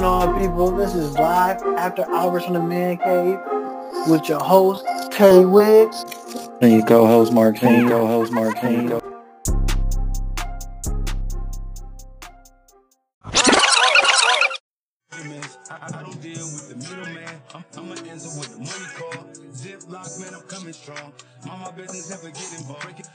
going on, people? This is live after hours from the man cave with your host Terry Wiggs and your co-host Mark King. Co-host Mark King. I don't deal with the middleman. I'm, I'ma answer with the money call. Ziploc, man, I'm coming strong. Mind my business, never get involved.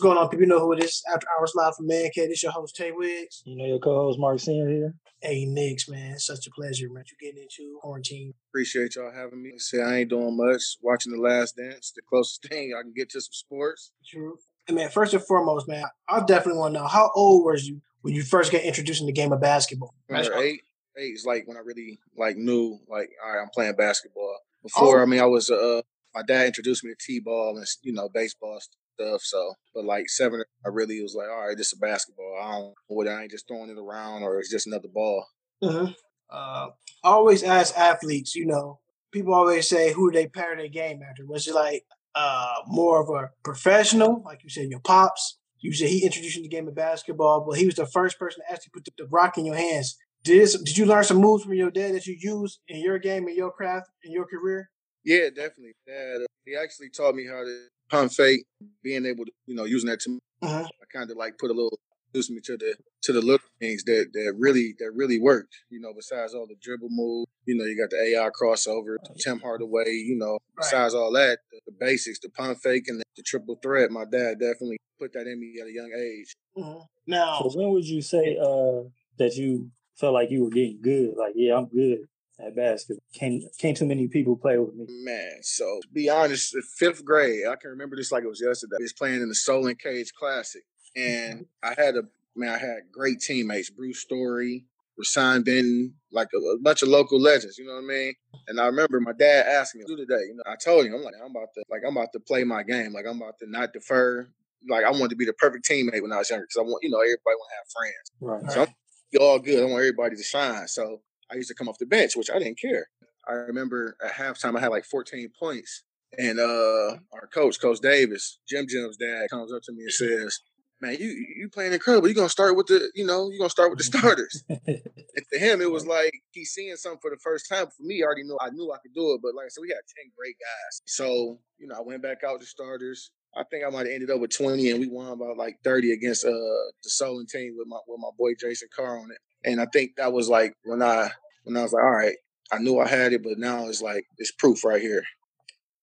Going on, people? You know who it is. After Hours Live from Man Cave, this your host, Tay Wiggs. You know your co-host, Mark Senior here. Hey, Nix, man. Such a pleasure, man. You getting into quarantine. Appreciate y'all having me. Say I ain't doing much. Watching The Last Dance, the closest thing I can get to some sports. True. And man, first and foremost, man, I definitely want to know how old was you when you first got introduced in the game of basketball? Eight. Eight is like when I really like knew like all right, I'm playing basketball. Before, oh. I mean, I was uh, my dad introduced me to t-ball and you know baseball stuff. So, but like seven, I really was like, all right, this is basketball. I don't whether I ain't just throwing it around or it's just another ball. Mm-hmm. Uh, I always ask athletes, you know, people always say who they pair their game after. Was it like uh, more of a professional, like you said, your pops? You said he introduced you to the game of basketball, but he was the first person to actually put the, the rock in your hands. Did this, did you learn some moves from your dad that you use in your game, in your craft, in your career? Yeah, definitely. Dad, he actually taught me how to pump fake, being able to, you know, using that to uh-huh. I kind of like put a little introduce me to the to the little things that that really that really worked. You know, besides all the dribble move, you know, you got the AI crossover, Tim Hardaway. You know, besides all that, the, the basics, the pump fake and the, the, triple threat. My dad definitely put that in me at a young age. Mm-hmm. Now, so when would you say uh, that you felt like you were getting good? Like, yeah, I'm good at basketball. Can't can't too many people play with me. Man, so to be honest, fifth grade, I can remember this like it was yesterday. Was playing in the Solon Cage Classic, and mm-hmm. I had a man, I had great teammates, Bruce Story, Rasan Benton, like a, a, bunch of local legends. You know what I mean? And I remember my dad asked me, "Do today?" You know, I told him, "I'm like, I'm about to like I'm about to play my game. Like I'm about to not defer." Like I wanted to be the perfect teammate when I was younger because I want, you know, everybody want to have friends. Right. So I'm all good. I want everybody to shine. So I used to come off the bench, which I didn't care. I remember at halftime I had like 14 points. And uh our coach, Coach Davis, Jim Jim's dad, comes up to me and says, man, you you playing incredible. You're gonna start with the, you know, you're gonna start with the starters. and to him, it was like he's seeing something for the first time. For me, I already knew I knew I could do it, but like I said, we had 10 great guys. So, you know, I went back out to starters. I think I might have ended up with 20 and we won about like 30 against uh the Solon team with my with my boy Jason Carr on it. And I think that was like when I when I was like, all right, I knew I had it, but now it's like it's proof right here.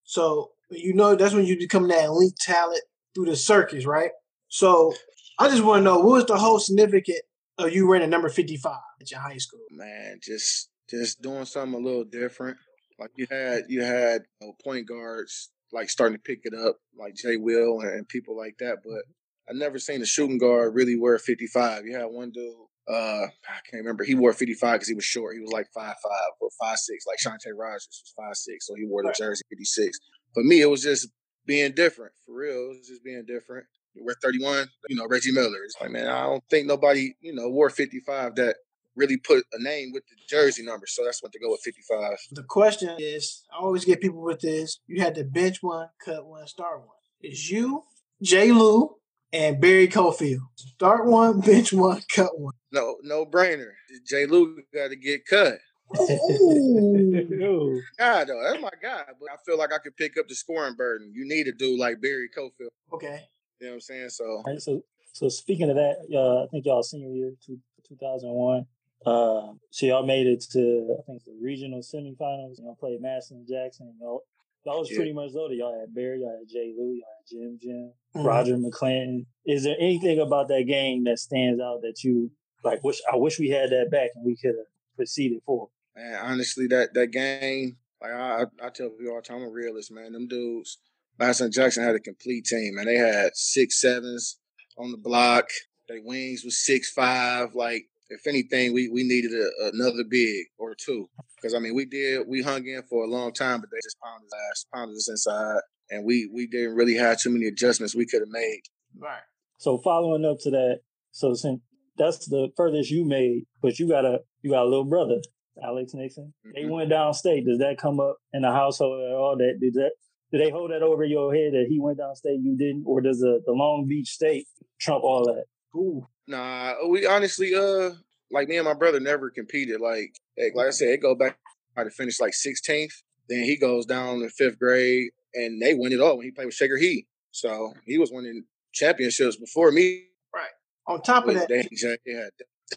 So you know that's when you become that elite talent through the circus, right? So I just want to know what was the whole significant of you running number fifty five at your high school? Man, just just doing something a little different. Like you had you had you know, point guards like starting to pick it up, like Jay Will and people like that. But mm-hmm. I never seen a shooting guard really wear fifty five. You had one dude. Uh, I can't remember. He wore 55 because he was short. He was like five five or five six. Like Shante Rogers was five six, so he wore the jersey 56. For me, it was just being different. For real, it was just being different we're 31, you know, Reggie Miller. It's like, man, I don't think nobody, you know, wore 55 that really put a name with the jersey number. So that's what to go with 55. The question is, I always get people with this. You had to bench one, cut one, start one. Is you, Jay Lou, and Barry Cofield. Start one, bench one, cut one. No, no brainer. J. Lou got to get cut. Oh, God, though, that's my guy. But I feel like I could pick up the scoring burden. You need a dude like Barry Cofield. Okay. You know what I'm saying? So, right, so, so speaking of that, uh, I think y'all senior year, two, 2001. Uh, so y'all made it to I think the regional semifinals. Y'all played Madison Jackson. Y'all, y'all was yeah. pretty much loaded. Y'all had Barry, y'all had Jay Lou, y'all had Jim Jim, mm-hmm. Roger McClinton. Is there anything about that game that stands out that you like? Wish I wish we had that back and we could have proceeded forward. Man, honestly, that that game, like I, I tell people all the time, I'm a realist, man. Them dudes, Madison Jackson had a complete team, and they had six sevens on the block. Their wings was six five. Like if anything, we we needed a, another big or two because I mean we did we hung in for a long time, but they just pounded us pounded us inside, and we we didn't really have too many adjustments we could have made. Right. So following up to that, so since that's the furthest you made, but you got a you got a little brother Alex Nixon. Mm-hmm. They went downstate. Does that come up in the household at all? That did that? Do they hold that over your head that he went downstate, you didn't, or does the, the Long Beach State trump all that? Ooh. Nah, we honestly, uh, like me and my brother never competed. Like, like, like I said, it go back. I to finish like 16th. Then he goes down to fifth grade, and they win it all when he played with Shaker Heat. So he was winning championships before me. Right. On top of that, They, they had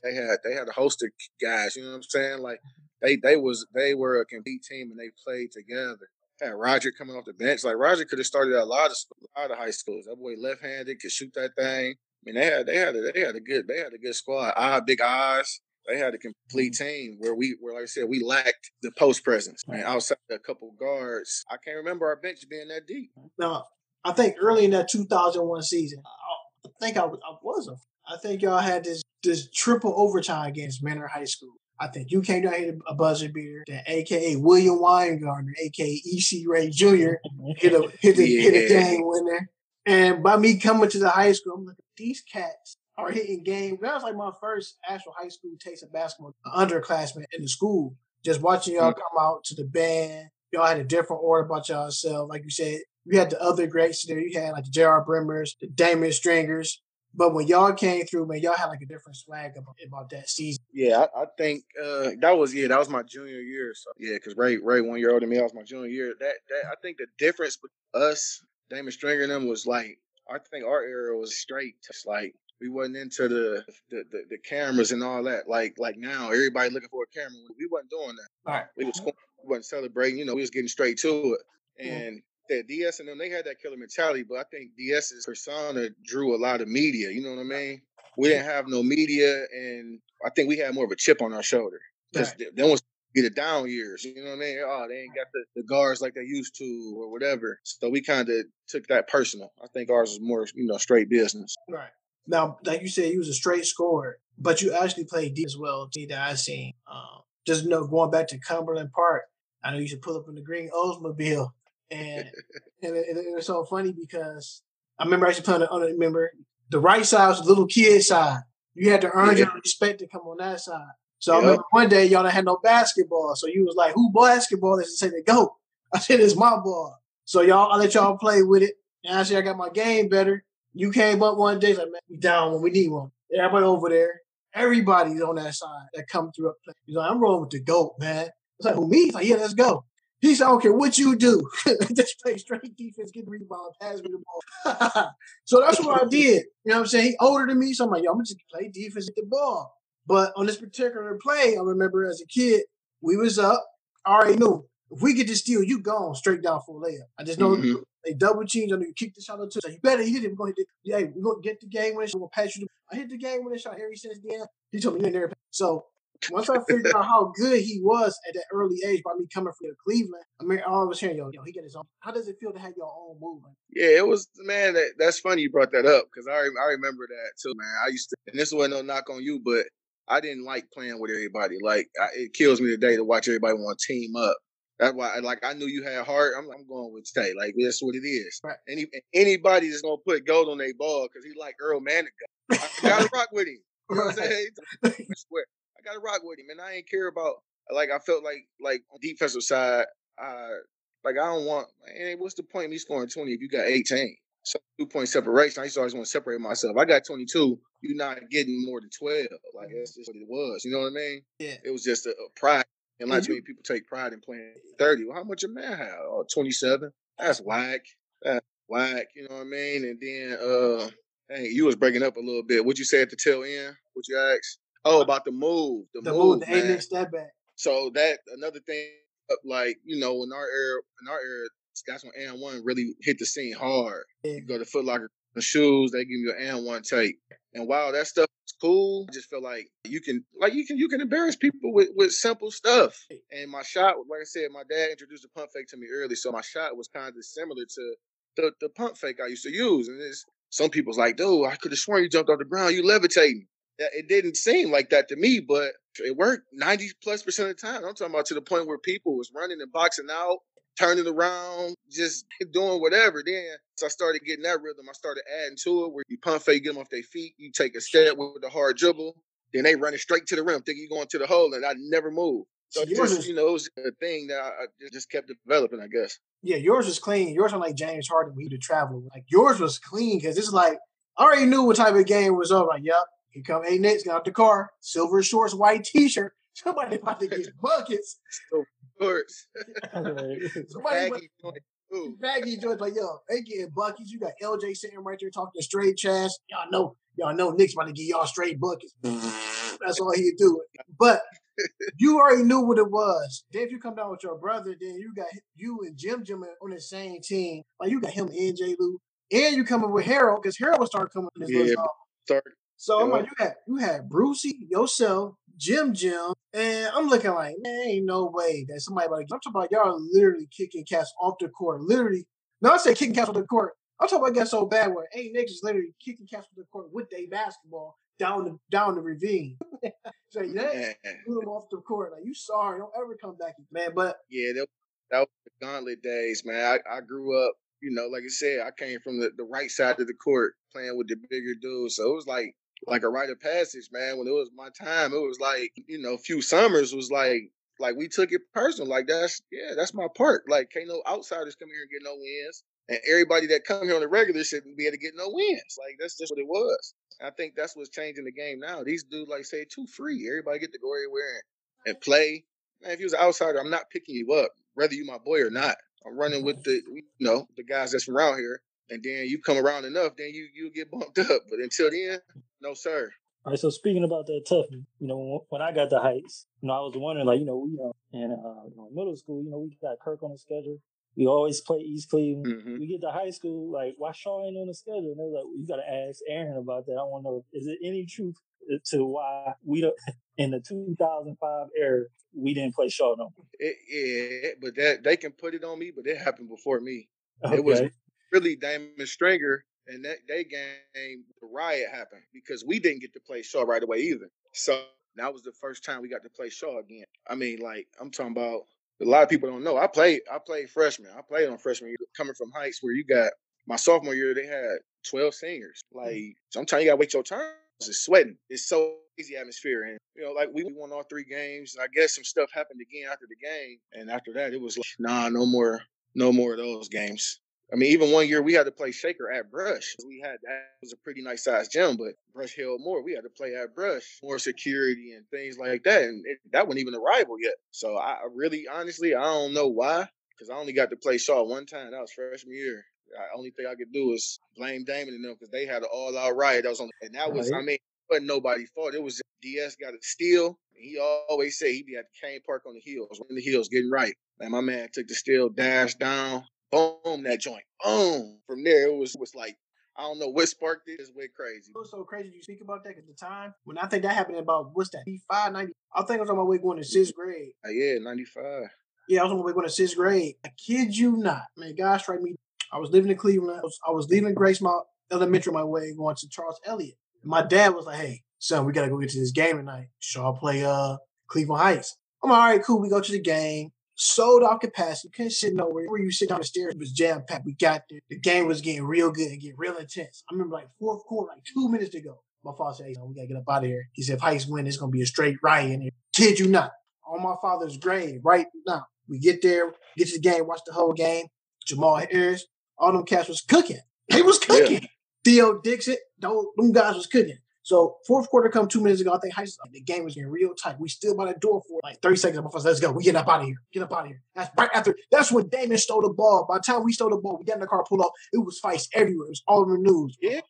they had they had a host of guys. You know what I'm saying? Like they they was they were a compete team and they played together. Had Roger coming off the bench. Like Roger could have started at a lot of a lot of high schools. That boy left handed could shoot that thing. I mean, they had they had a, they had a good they had a good squad. I big eyes. They had a complete mm-hmm. team where we where like I said we lacked the post presence. I And outside a couple guards, I can't remember our bench being that deep. now I think early in that 2001 season, I, I think I, was- I was a, I think y'all had this this triple overtime against Manor High School. I think you came down here a buzzer beater, then AKA William Weingartner, AKA EC Ray Jr. hit a hit a, hit a game winner. And by me coming to the high school, I'm like, these cats are hitting game. That was like my first actual high school taste of basketball, an underclassman in the school. Just watching y'all come out to the band. Y'all had a different order about yourself. Like you said, you had the other greats there. You had like the J.R. Brimmers, the Damon Stringers. But when y'all came through, man, y'all had like a different swag about, about that season. Yeah, I, I think uh, that was yeah, that was my junior year. So yeah, because Ray Ray one year older than me, that was my junior year. That that I think the difference with us, Damon Stringer and them was like I think our era was straight. Just like we wasn't into the the, the the cameras and all that. Like like now, everybody looking for a camera. We wasn't doing that. All right. We was we wasn't celebrating. You know, we was getting straight to it. And that DS and them, they had that killer mentality. But I think DS's persona drew a lot of media. You know what I mean? We didn't have no media, and I think we had more of a chip on our shoulder because Right. then was be the down years. You know what I mean? Oh, they ain't got the, the guards like they used to, or whatever. So we kind of took that personal. I think ours was more, you know, straight business. Right. Now, like you said, you was a straight scorer, but you actually played D as well, T that I seen. Um, just you know, going back to Cumberland Park, I know you should pull up in the green Oldsmobile. And and it, it, was so funny because I remember actually playing on it, remember the right side was the little kid side. You had to earn Yeah. your respect to come on that side. So I remember one day y'all done had no basketball. So you was like, who basketball is to say they go? I said it's my ball. So y'all I let y'all play with it. And I said I got my game better. You came up one day, like, man, we down when we need one. Everybody over there, everybody's on that side that come through. Up. He's like, I'm rolling with the GOAT, man. It's like, who, me? He's like, yeah, let's go. He said, I don't care what you do. Just play straight defense, get the rebound, pass me the ball. so that's what I did. You know what I'm saying? He older than me, so I'm like, yo, I'm gonna just play defense, get the ball. But on this particular play, I remember as a kid, we was up. I already knew if we get this steal, you gone straight down for a layup. I just know Mhm. they double teams. I know you kick the shot up to. So you better hit it. We're gonna hit it. Hey, we're gonna get the game winner. We're gonna pass you. The, I hit the game winner shot every since then. He told me you ain't never. So once I figured out how good he was at that early age by me coming from Cleveland, I mean, all I was hearing yo, yo, he got his own. How does it feel to have your own movement? Yeah, it was man. That, that's funny you brought that up because I I remember that too, man. I used to, and this wasn't no knock on you, but I didn't like playing with everybody. Like I, it kills me today to watch everybody want to team up. That's why, like, I knew you had heart. I'm, I'm going with Stay. Like that's what it is. Right. Any anybody that's gonna put gold on their ball because he like Earl Manigault, I gotta rock with him. You know what I'm saying? I swear, I gotta rock with him, and I ain't care about. Like I felt like like on defensive side, I like I don't want. Man, what's the point of me scoring twenty if you got eighteen? So two point separation. I used to always want to separate myself. I got twenty two. You're not getting more than twelve. Like that's just what it was. You know what I mean? Yeah. It was just a, a pride, and like too many people take pride in playing thirty. Well, how much a man have? Oh, 27. That's whack. That's whack. You know what I mean? And then, uh, hey, you was breaking up a little bit. What you say at the tail end? What you asked? Oh, about the move. The, The move, move, the amen step back. So that another thing, uh, like you know, in our era, in our era, that's when and one really hit the scene hard. Yeah. You go to Foot Locker, the shoes, they give you an and one tape, and while that stuff is cool, I just feel like you can, like you can, you can embarrass people with with simple stuff. And my shot, like I said, my dad introduced the pump fake to me early, so my shot was kind of similar to the the pump fake I used to use, and it's. Some people's like, dude, I could have sworn you jumped off the ground. You levitating. It didn't seem like that to me, but it worked 90 plus percent of the time. I'm talking about to the point where people was running and boxing out, turning around, just doing whatever. Then so I started getting that rhythm. I started adding to it where you pump fake, get them off their feet, you take a step with the hard dribble, then they running straight to the rim, thinking you going to the hole, and I never move. So yours just, is- you know, it was a thing that I just kept developing, I guess. Yeah, yours was clean. Yours was like James Harden when he did travel. Like yours was clean because it's like I already knew what type of game was over. Like, yep, here come A Nix, got out the car, silver shorts, white t-shirt. Somebody about to get buckets. Of course. Somebody Baggy joint, too. baggy joints like yo, they getting buckets. You got LJ sitting right there talking straight trash. Y'all know, y'all know Nix's about to get y'all straight buckets. That's all he do. But you already knew what it was. Then if you come down with your brother, then you got you and Jim Jim on the same team. Like you got him and J. Lou, and you coming with Harold because Harold will start coming in his Yeah. Start So I'm like, you had you had Brucey, yourself, Jim Jim, and I'm looking like, man, ain't no way that somebody about to, I'm talking about y'all literally kicking cats off the court. Literally, no, I say kicking cats off the court. I'm talking about getting so bad where ain't niggas literally kicking cats off the court with their basketball down the down the ravine. so yeah, put them off the court. Like you sorry, don't ever come back, man. But Yeah, that, that was the gauntlet days, man. I, I grew up, you know, like I said, I came from the, the right side of the court playing with the bigger dudes. So it was like like a rite of passage, man. When it was my time, it was like, you know, a few summers was like like we took it personal. Like that's yeah, that's my part. Like can't no outsiders come here and get no wins. And everybody that come here on the regular shouldn't be able to get no wins. Like that's just what it was. I think that's what's changing the game now. These dudes, like say, too free. Everybody get to go everywhere and, and play. Man, if you was an outsider, I'm not picking you up, whether you my boy or not. I'm running with the you know the guys that's around here, and then you come around enough, then you you get bumped up. But until then, no sir. All right, so speaking about that toughness, you know, when I got the heights, you know, I was wondering, like, you know, we, uh, in, uh, you know, middle school, you know, we got Kirk on the schedule. We always play East Cleveland. hmm We get to high school, like, why Shaw ain't on the schedule? And they're like, well, you got to ask Aaron about that. I want to know, is it any truth to why we don't, in the 2005 era, we didn't play Shaw no more? It, yeah, but that they can put it on me, but it happened before me. It was Okay. Really Damon Stringer and that they game the riot happened because we didn't get to play Shaw right away either. So that was the first time we got to play Shaw again. I mean, like I'm talking about a lot of people don't know. I played I played freshman. I played on freshman year coming from Heights where you got my sophomore year they had 12 seniors. Mm. Like sometimes you gotta wait your turn. It's sweating. It's so easy atmosphere. And you know, like we won all three games. I guess some stuff happened again after the game. And after that it was like, nah, no more, no more of those games. I mean, even one year we had to play Shaker at Brush. We had that was a pretty nice sized gym, but Brush held more. We had to play at Brush, more security and things like that, and it, that wasn't even a rival yet. So I really, honestly, I don't know why, because I only got to play Shaw one time. That was freshman year. The only thing I could do is blame Damon and them because they had an all out riot. That was on, and that was, I mean, wasn't nobody's fault. It was DS got a steal. He always said he'd be at Cain Park on the hills, on the hills, getting right. And my man took the steal, dashed down, boom, that joint, boom. From there, it was was like I don't know what sparked it. It went crazy. it was so crazy you speak about that at the time when I think that happened about what's that 85, 90. I think I was on my way going to sixth grade. Uh, yeah, ninety five. Yeah, I was on my way going to sixth grade. I kid you not, man. God strike me. I was living in Cleveland. I was, I was leaving Gracemount Elementary my way going to Charles Elliott. My dad was like, "Hey, son, we gotta go get to this game tonight. Shaw play uh Cleveland Heights." I'm like, all right, cool. We go to the game. Sold off capacity. You Couldn't sit nowhere. Where you sit down the stairs it was jam packed. We got there. The game was getting real good and getting real intense. I remember like fourth quarter, like two minutes to go. My father said, hey, we gotta get up out of here. He said, if Heights win, it's gonna be a straight riot here. Kid you not. On my father's grave right now. We get there, get to the game, watch the whole game. Jamal Harris, all them cats was cooking. They was cooking. Theo Dixon, those them guys was cooking. So fourth quarter come two minutes ago. I think the game was getting real tight. We still by the door for like 30 seconds. Father let's go. We get up out of here. Get up out of here. That's right after that's when Damon stole the ball. By the time we stole the ball, we got in the car, pulled off. It was fights everywhere. It was all over the news. Yeah.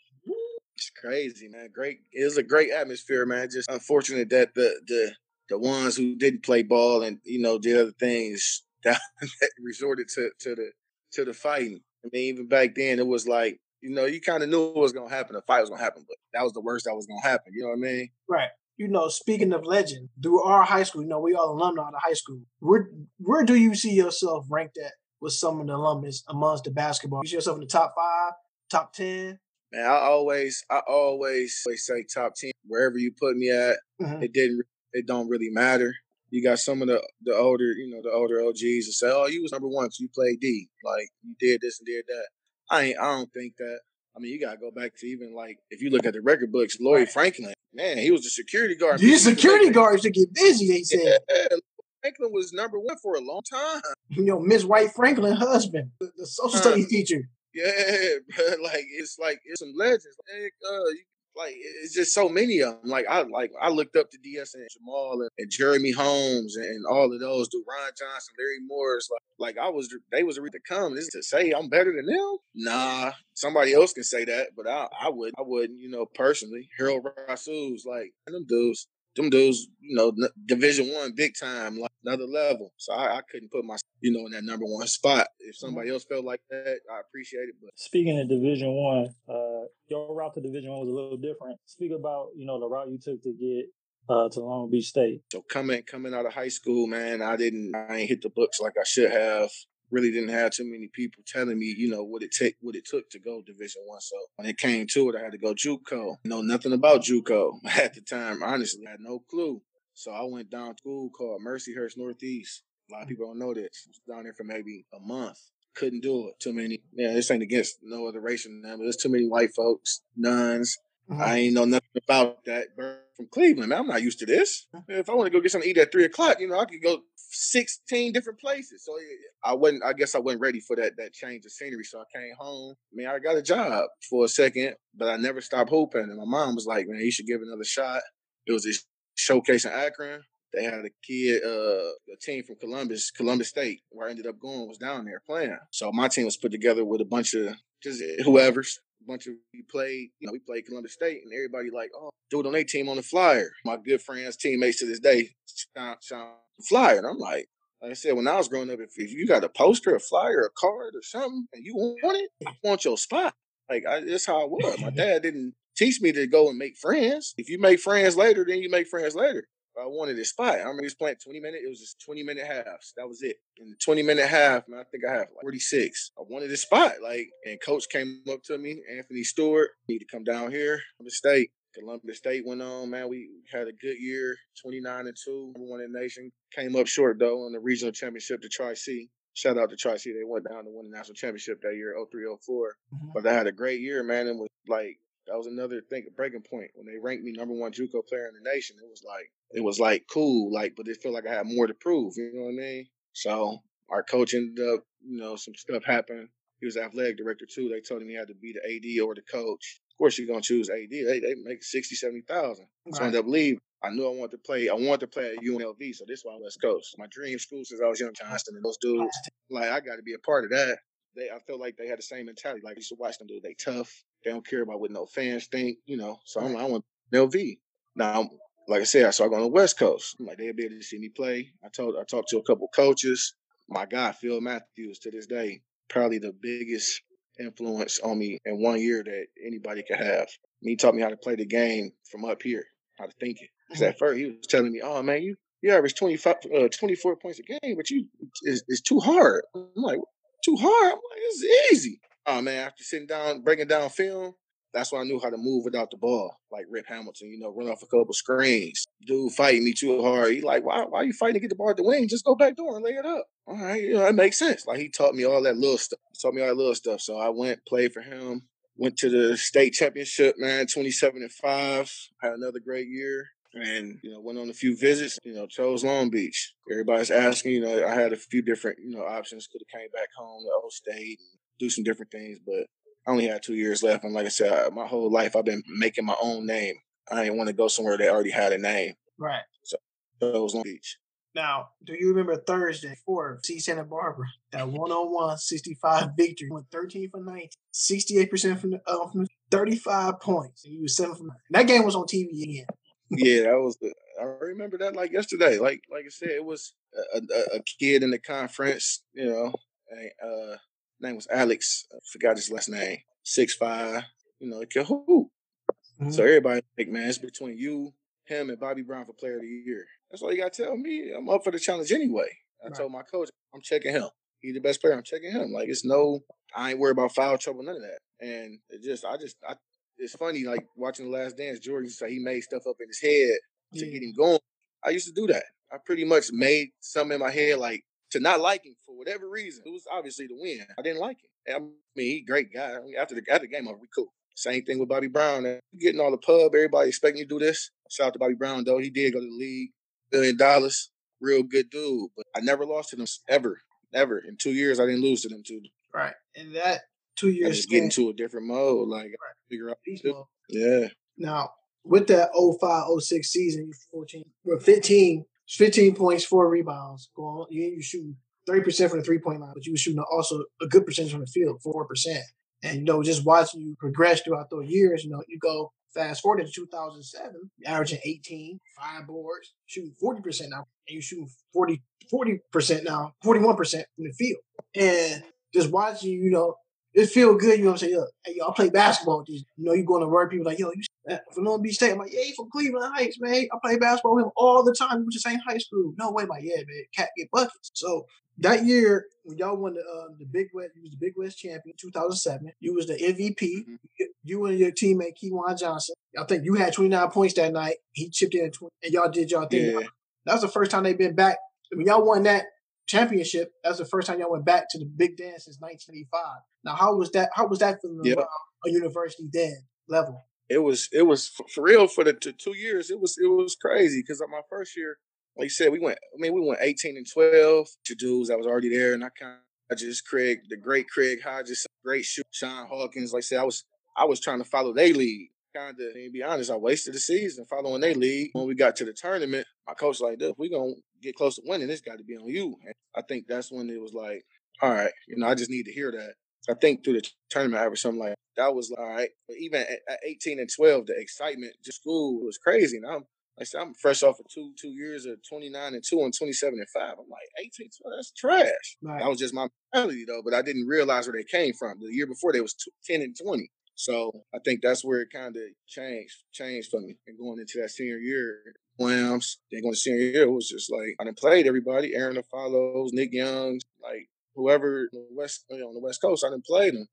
It's crazy, man. Great. It was a great atmosphere, man. Just unfortunate that the the the ones who didn't play ball and you know did other things that, that resorted to to the to the fighting. I mean, even back then, it was like you know you kind of knew what was gonna happen. The fight was gonna happen, but that was the worst that was gonna happen. You know what I mean? Right. You know, speaking of legend, through our high school, you know, we all alumni of the high school. Where where do you see yourself ranked at with some of the alumnus amongst the basketball? You see yourself in the top five, top ten? Man, I always I always always say top ten wherever you put me at. Mhm. It didn't. It don't really matter. You got some of the the older, you know, the older OGs that say, "Oh, you was number one because you played D. Like you did this and did that." I ain't. I don't think that. I mean, you gotta go back to even like if you look at the record books, Lloyd. Franklin, man, he was the security guard. These security guards to get busy, they said. Yeah, Franklin was number one for a long time. You know, Miss White Franklin husband, the, the social Uh, studies teacher. Yeah, but like it's like it's some legends. Like, uh, you- like it's just so many of them. Like I like I looked up to DS and Jamal and, and Jeremy Holmes and, all of those. Dude, Ron Johnson, Larry Morris. Like like I was they was ready to come. Is to say I'm better than them. Nah, somebody else can say that, but I I would I wouldn't. You know, personally, Harold Rasul's like them dudes. Them dudes, you know, Division One, big time, like another level. So I, I couldn't put my, you know, in that number one spot. If somebody else felt like that, I appreciate it. But Speaking of Division One, uh, your route to Division One was a little different. Speak about you know the route you took to get uh, to Long Beach State. So coming coming out of high school, man, I didn't I ain't hit the books like I should have. Really didn't have too many people telling me, you know, what it take what it took to go Division One. So when it came to it, I had to go JUCO. Know nothing about JUCO at the time. Honestly, I had no clue. So I went down to school called Mercyhurst Northeast. A lot of people don't know this. I was down there for maybe a month. Couldn't do it. Too many. Yeah, this ain't against no other race than them, but there's too many white folks, nuns, Mhm. I ain't know nothing about that. From Cleveland, man. I'm not used to this. If I want to go get something to eat at three o'clock, you know, I could go sixteen different places. So I wasn't. I guess I wasn't ready for that that change of scenery. So I came home. I mean, I got a job for a second, but I never stopped hoping. And my mom was like, "Man, you should give another shot." It was this showcase in Akron. They had a kid, uh, a team from Columbus, Columbus State, where I ended up going was down there playing. So my team was put together with a bunch of just whoever's a bunch of we played, you know, we played Columbus State, and everybody like, oh, dude on their team on the flyer. My good friends, teammates to this day, Sean, Sean flyer, and I'm like, like I said, when I was growing up, if, if you got a poster, a flyer, a card, or something, and you want it, I want your spot. Like I, that's how I was. My dad didn't teach me to go and make friends. If you make friends later, then you make friends later. I wanted a spot. I remember was playing 20 minute. It was just 20 minute halves. That was it. In the 20 minute half, man, I think I have like 46. I wanted a spot. Like, and coach came up to me, Anthony Stewart, need to come down here. Columbus State. Columbus State went on, man. We had a good year, 29 and 2, number one in the nation. Came up short though in the regional championship to Tri C. Shout out to Tri C. They went down to win the national championship that year, 03 04. Mhm. But they had a great year, man. And was like that was another thing, breaking point. When they ranked me number one JUCO player in the nation, it was like it was like cool, like, but it felt like I had more to prove. You know what I mean? So our coach ended up, you know, some stuff happened. He was athletic director too. They told him he had to be the AD or the coach. Of course, you're gonna choose AD. They they make 60, 70,000. So I Right. ended up leaving. I knew I wanted to play. I wanted to play at UNLV, so this is why I'm West Coast. My dream school since I was young, Johnson, and those dudes. Like I got to be a part of that. They, I felt like they had the same mentality. Like I used to watch them do. They tough. They don't care about what no fans think. You know. So I'm like, I want LV. Now, like I said, I started going to the West Coast. I'm like they'll be able to see me play. I told, I talked to a couple coaches. My guy Phil Matthews to this day, probably the biggest influence on me in one year that anybody could have. He taught me how to play the game from up here, how to think it. Because at first he was telling me, "Oh man, you you average 25, uh, 24 points a game, but you it's, it's too hard." I'm like, "Too hard?" I'm like, "It's easy." Oh man, after sitting down, breaking down film, that's when I knew how to move without the ball, like Rip Hamilton. You know, run off a couple screens. Dude fighting me too hard. He like, "Why? Why are you fighting to get the ball at the wing? Just go back door and lay it up." All right, you know, that makes sense. Like he taught me all that little stuff. He taught me all that little stuff. So I went, played for him, went to the state championship, man, 27 and 5. Had another great year. And, you know, went on a few visits, you know, chose Long Beach. Everybody's asking, you know, I had a few different, you know, options. Could have came back home to old state do some different things, but I only had two years left. And like I said, I, my whole life I've been making my own name. I didn't want to go somewhere that already had a name. Right. So it was Long Beach. Now, do you remember Thursday for C Santa Barbara? That 101 65 victory. Went 13 for 19, 68% from the, uh, from the 35 points. And you was 7 from 9. That game was on TV again. yeah, that was. The, I remember that like yesterday. Like like I said, it was a, a, a kid in the conference. You know, and, uh, name was Alex. I forgot his last name. Six five. You know, he could hoop. Mhm. So everybody like, man, it's between you, him, and Bobby Brown for Player of the Year. That's all you got to tell me. I'm up for the challenge anyway. I Right. told my coach, I'm checking him. He's the best player. I'm checking him. Like it's no, I ain't worried about foul trouble, none of that. And it just, I just, I, it's funny like watching the Last Dance. Jordan said he made stuff up in his head to get him going. I used to do that. I pretty much made something in my head like to not like him for whatever reason. It was obviously to win. I didn't like him. I mean, he great guy. I mean, after the after the game, we cool. Same thing with Bobby Brown. Getting all the pub, everybody expecting you to do this. Shout out to Bobby Brown though. He did go to the league, billion dollars. real good dude. But I never lost to them ever, ever. In two years, I didn't lose to them two. Right, and that two I years just get into a different mode. Like I figure out. Yeah. Now, with that 05 06 season, you 14, well, 15, 15 points, four rebounds. Go on, you you shooting 30% from the three point line, but you were shooting also a good percentage from the field, 4%. And, you know, just watching you progress throughout those years, you know, you go fast forward to 2007, averaging 18, five boards, shooting 40% now, and you're shooting 40, 40% now, 41% from the field. And just watching, you know, it feel good, you know what I'm saying? Look, hey, yo, I play basketball. You know, you going to work, people like, yo, you from Long Beach State. I'm like, yeah, he from Cleveland Heights, man. I play basketball with him all the time. We went to the same high school. No way, like, yeah, man, cat get buckets. So that year, when y'all won the uh, the Big West, you was the Big West champion, 2007. You was the MVP. Mhm. You, you and your teammate Kejuan Johnson. I think you had 29 points that night. He chipped in 20, and y'all did y'all thing. Yeah. That was the first time they've been back. Mean, y'all won that championship. That was the first time y'all went back to the Big Dance since 1985. Now, how was that? How was that Yeah. around a university then level? It was it was for, real for the two years. It was it was crazy because my first year, like you said, we went. I mean, we went eighteen and twelve to dudes that was already there, and I kind of just Craig, the great Craig Hodges, great shoot, Sean Hawkins. Like I said, I was I was trying to follow their lead. Kind of, to be honest, I wasted the season following their lead. When we got to the tournament, my coach like, "Dude, we gonna get close to winning, it's got to be on you." And I think that's when it was like, "All right, you know, I just need to hear that." I think through the tournament, I was something like that was all right. But even at, at 18 and 12, the excitement just school was crazy. And I'm like I said, I'm fresh off of two two years of 29 and 2 and 27 and 5. I'm like, 18, 12, that's trash. Right. That was just my mentality though, but I didn't realize where they came from. The year before they was two, 10 and 20. So I think that's where it kind of changed changed for me. And going into that senior year, Williams, then going to senior year, it was just like I done played everybody, Arron Afflalo, Nick Young, like whoever on the west on the west coast, I didn't play them.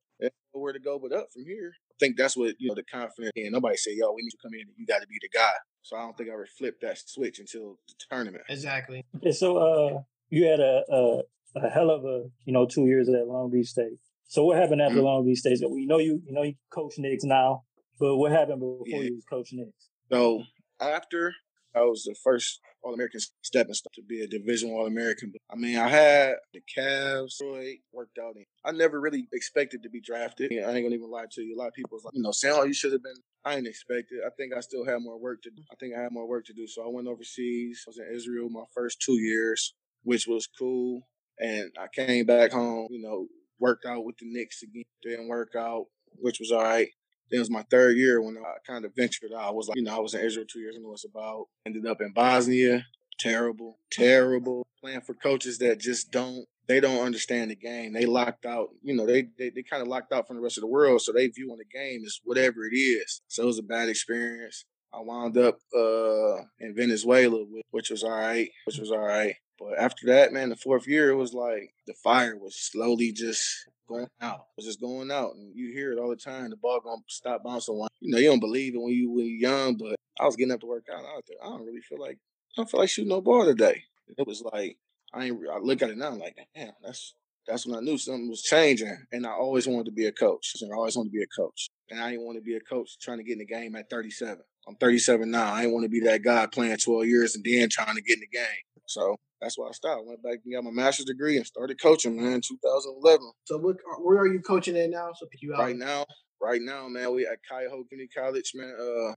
They where to go but up from here. I think that's what you know the confidence and nobody say, yo, we need to come in and you gotta be the guy. So I don't think I ever flipped that switch until the tournament. Exactly. Okay, so uh, you had a, a a hell of a you know two years at Long Beach State. So what happened after Mhm. Long Beach State? So we know you you know you coach Knicks now, but what happened before Yeah. you was coaching Knicks? So after I was the first All American stepping stone to be a Division All American. I mean, I had the Cavs, Detroit, worked out. I never really expected to be drafted. I ain't gonna even lie to you. A lot of people was like, you know, saying, "Oh, you should have been." I didn't expect it. I think I still had more work to do. I think I had more work to do. So I went overseas. I was in Israel my first two years, which was cool. And I came back home, you know, worked out with the Knicks again. Didn't work out, which was all right. It was my third year when I kind of ventured out. I was like, you know, I was in Israel two years. What it's about. Ended up in Bosnia. Terrible, terrible. Playing for coaches that just don't, they don't understand the game. They locked out, you know, they they, they kind of locked out from the rest of the world. So they view on the game as whatever it is. So it was a bad experience. I wound up uh, in Venezuela, which was all right, which was all right. But after that, man, the fourth year, it was like the fire was slowly just going out. It was just going out, and you hear it all the time. The ball gonna stop bouncing. You know, you don't believe it when you when you're young, but I was getting up to work out. I there. I don't really feel like I don't feel like shooting no ball today. It was like I ain't. I look at it now, I'm like, damn, that's that's when I knew something was changing. And I always wanted to be a coach. I always wanted to be a coach. And I didn't want to be a coach trying to get in the game at 37. I'm 37 now. I didn't want to be that guy playing 12 years and then trying to get in the game. So that's why I stopped. Went back and got my master's degree and started coaching, man, in 2011. So what, where are you coaching at now? So pick you out. Right now, right now, man, we at Cuyahoga Community College, man. Uh,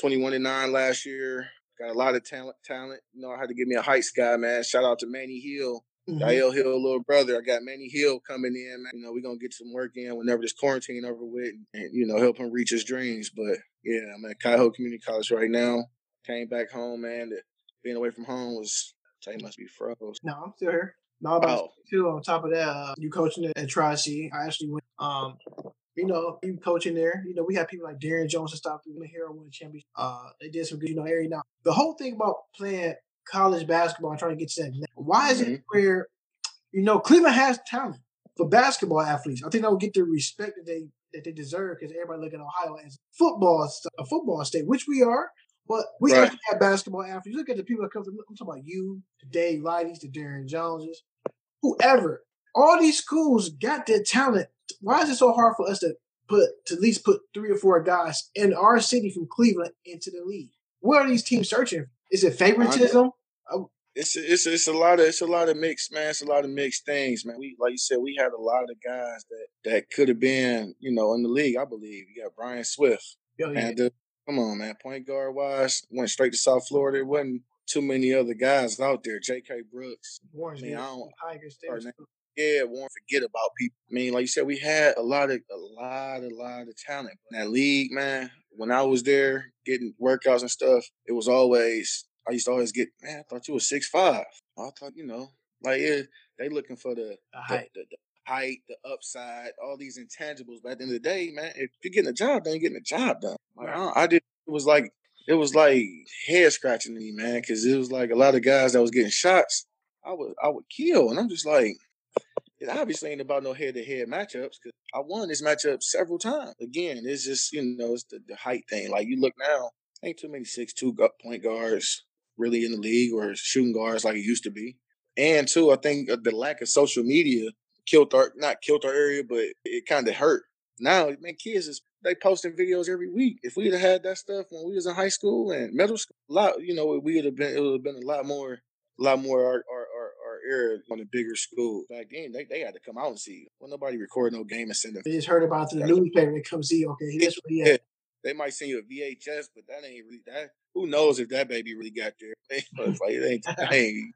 21 and 9 last year. Got a lot of talent. Talent. You know, I had to give me a heights guy, man. Shout out to Manny Hill. Mhm. Dial Hill, little brother. I got Manny Hill coming in, man. You know, we're gonna get some work in whenever this quarantine over with and, you know, help him reach his dreams. But yeah, I'm at Cuyahoga Community College right now. Came back home, man. Being away from home was they must be froze. No, I'm still here. No, I'm about Oh. to too. On top of that, uh, you coaching at Tri C. I actually went. Um, you know, you coaching there. You know, we have people like Darren Jones and stuff. The hero won the championship. Uh, they did some good. You know, area now. The whole thing about playing college basketball and trying to get to that. Why is it Mhm. where, you know, Cleveland has talent for basketball athletes? I think they'll get the respect that they that they deserve because everybody look at Ohio as football a football state, which we are. But we Right. actually have basketball athletes. Look at the people that come from. I'm talking about you, the Dave Lighties, the Darren Joneses, whoever. All these schools got their talent. Why is it so hard for us to put to at least put three or four guys in our city from Cleveland into the league? What are these teams searching? Is it favoritism? It's a, it's a, it's a lot of it's a lot of mixed man. It's a lot of mixed things, man. We like you said, we had a lot of guys that that could have been, you know, in the league. I believe you got Brian Swift. Yo, yeah. Come on, man, point guard wise, went straight to South Florida. It wasn't too many other guys out there. J.K. Brooks. Warren, I mean, I don't- Tigers, they or was- Yeah, won't forget about people. I mean, like you said, we had a lot of a lot, a lot of talent in that league, man. When I was there getting workouts and stuff, it was always I used to always get, man, I thought you were six five. I thought, you know, like yeah, they looking for the the the, height. the, the height, the upside, all these intangibles. But at the end of the day, man, if you're getting a job done, you're getting a job done. Like, I, I did. It was like it was like head scratching me, man, because it was like a lot of guys that was getting shots. I would I would kill, and I'm just like, it obviously ain't about no head to head matchups because I won this matchup several times. Again, it's just you know it's the, the height thing. Like you look now, ain't too many six two point guards really in the league or shooting guards like it used to be. And two, I think uh, the lack of social media killed our not killed our area, but it kind of hurt. Now, man, kids is they posting videos every week. If we'd have had that stuff when we was in high school and middle school, a lot, you know, we would have been it would have been a lot more, a lot more our our our, our era on a bigger school. Back then, they, they had to come out and see. Well, nobody record no game and send them. They just heard about the newspaper. They come see, okay, that's what he had. They might send you a VHS, but that ain't really that. Who knows if that baby really got there? It's like it ain't, ain't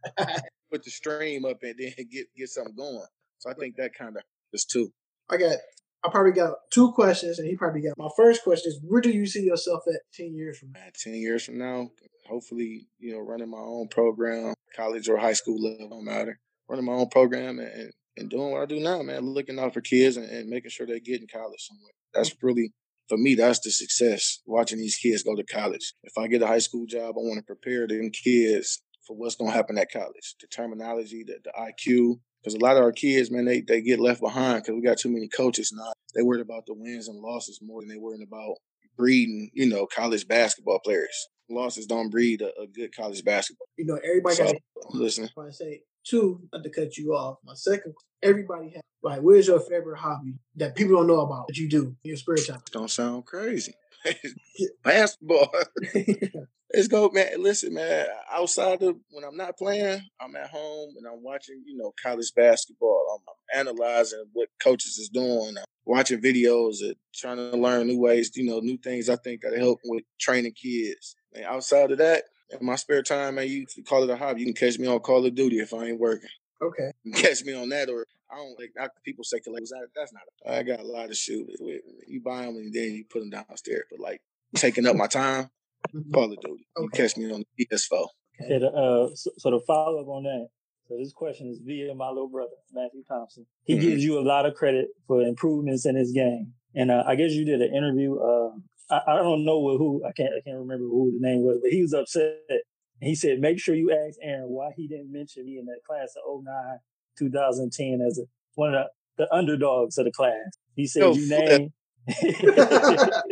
put the stream up and then get get something going. So I think that kind of is too. I got, I probably got two questions, and he probably got. My first question is, where do you see yourself at ten years from now? Ten years from now, hopefully, you know, running my own program, college or high school level, don't matter. Running my own program and, and, and doing what I do now, man. Looking out for kids and, and making sure they get in college somewhere. That's really for me, that's the success. Watching these kids go to college. If I get a high school job, I want to prepare them kids for what's going to happen at college. The terminology, the, the IQ. Because a lot of our kids, man, they, they get left behind because we got too many coaches now. They worried about the wins and losses more than they worried about breeding, you know, college basketball players. Losses don't breed a, a good college basketball. You know, everybody So, got. listen, I say two, not to cut you off. My second, everybody has. Like, where's your favorite hobby that people don't know about that you do in your spare time? don't sound crazy. basketball. Let's go, man. Listen, man. Outside of when I'm not playing, I'm at home and I'm watching, you know, college basketball. I'm, I'm analyzing what coaches is doing. I'm watching videos and trying to learn new ways, you know, new things I think that help with training kids. And outside of that, in my spare time, man, you call it a hobby. You can catch me on Call of Duty if I ain't working. Okay. You can catch me on that, or I don't like. Not people say collect. that- That's not. I got a lot of shoes. You buy them and then you put them downstairs. But like taking up my time, Mhm. Call of Duty. You Okay. catch me on the PS4. Okay, the, uh, so, so to follow up on that, so this question is via my little brother Matthew Thompson. He Mhm. gives you a lot of credit for improvements in his game, and uh, I guess you did an interview. Uh, I, I don't know who I can't I can't remember who the name was, but he was upset. He said, "Make sure you ask Aaron why he didn't mention me in that class of 09, 2010 as a, one of the, the underdogs of the class." He said, Yo, "You named."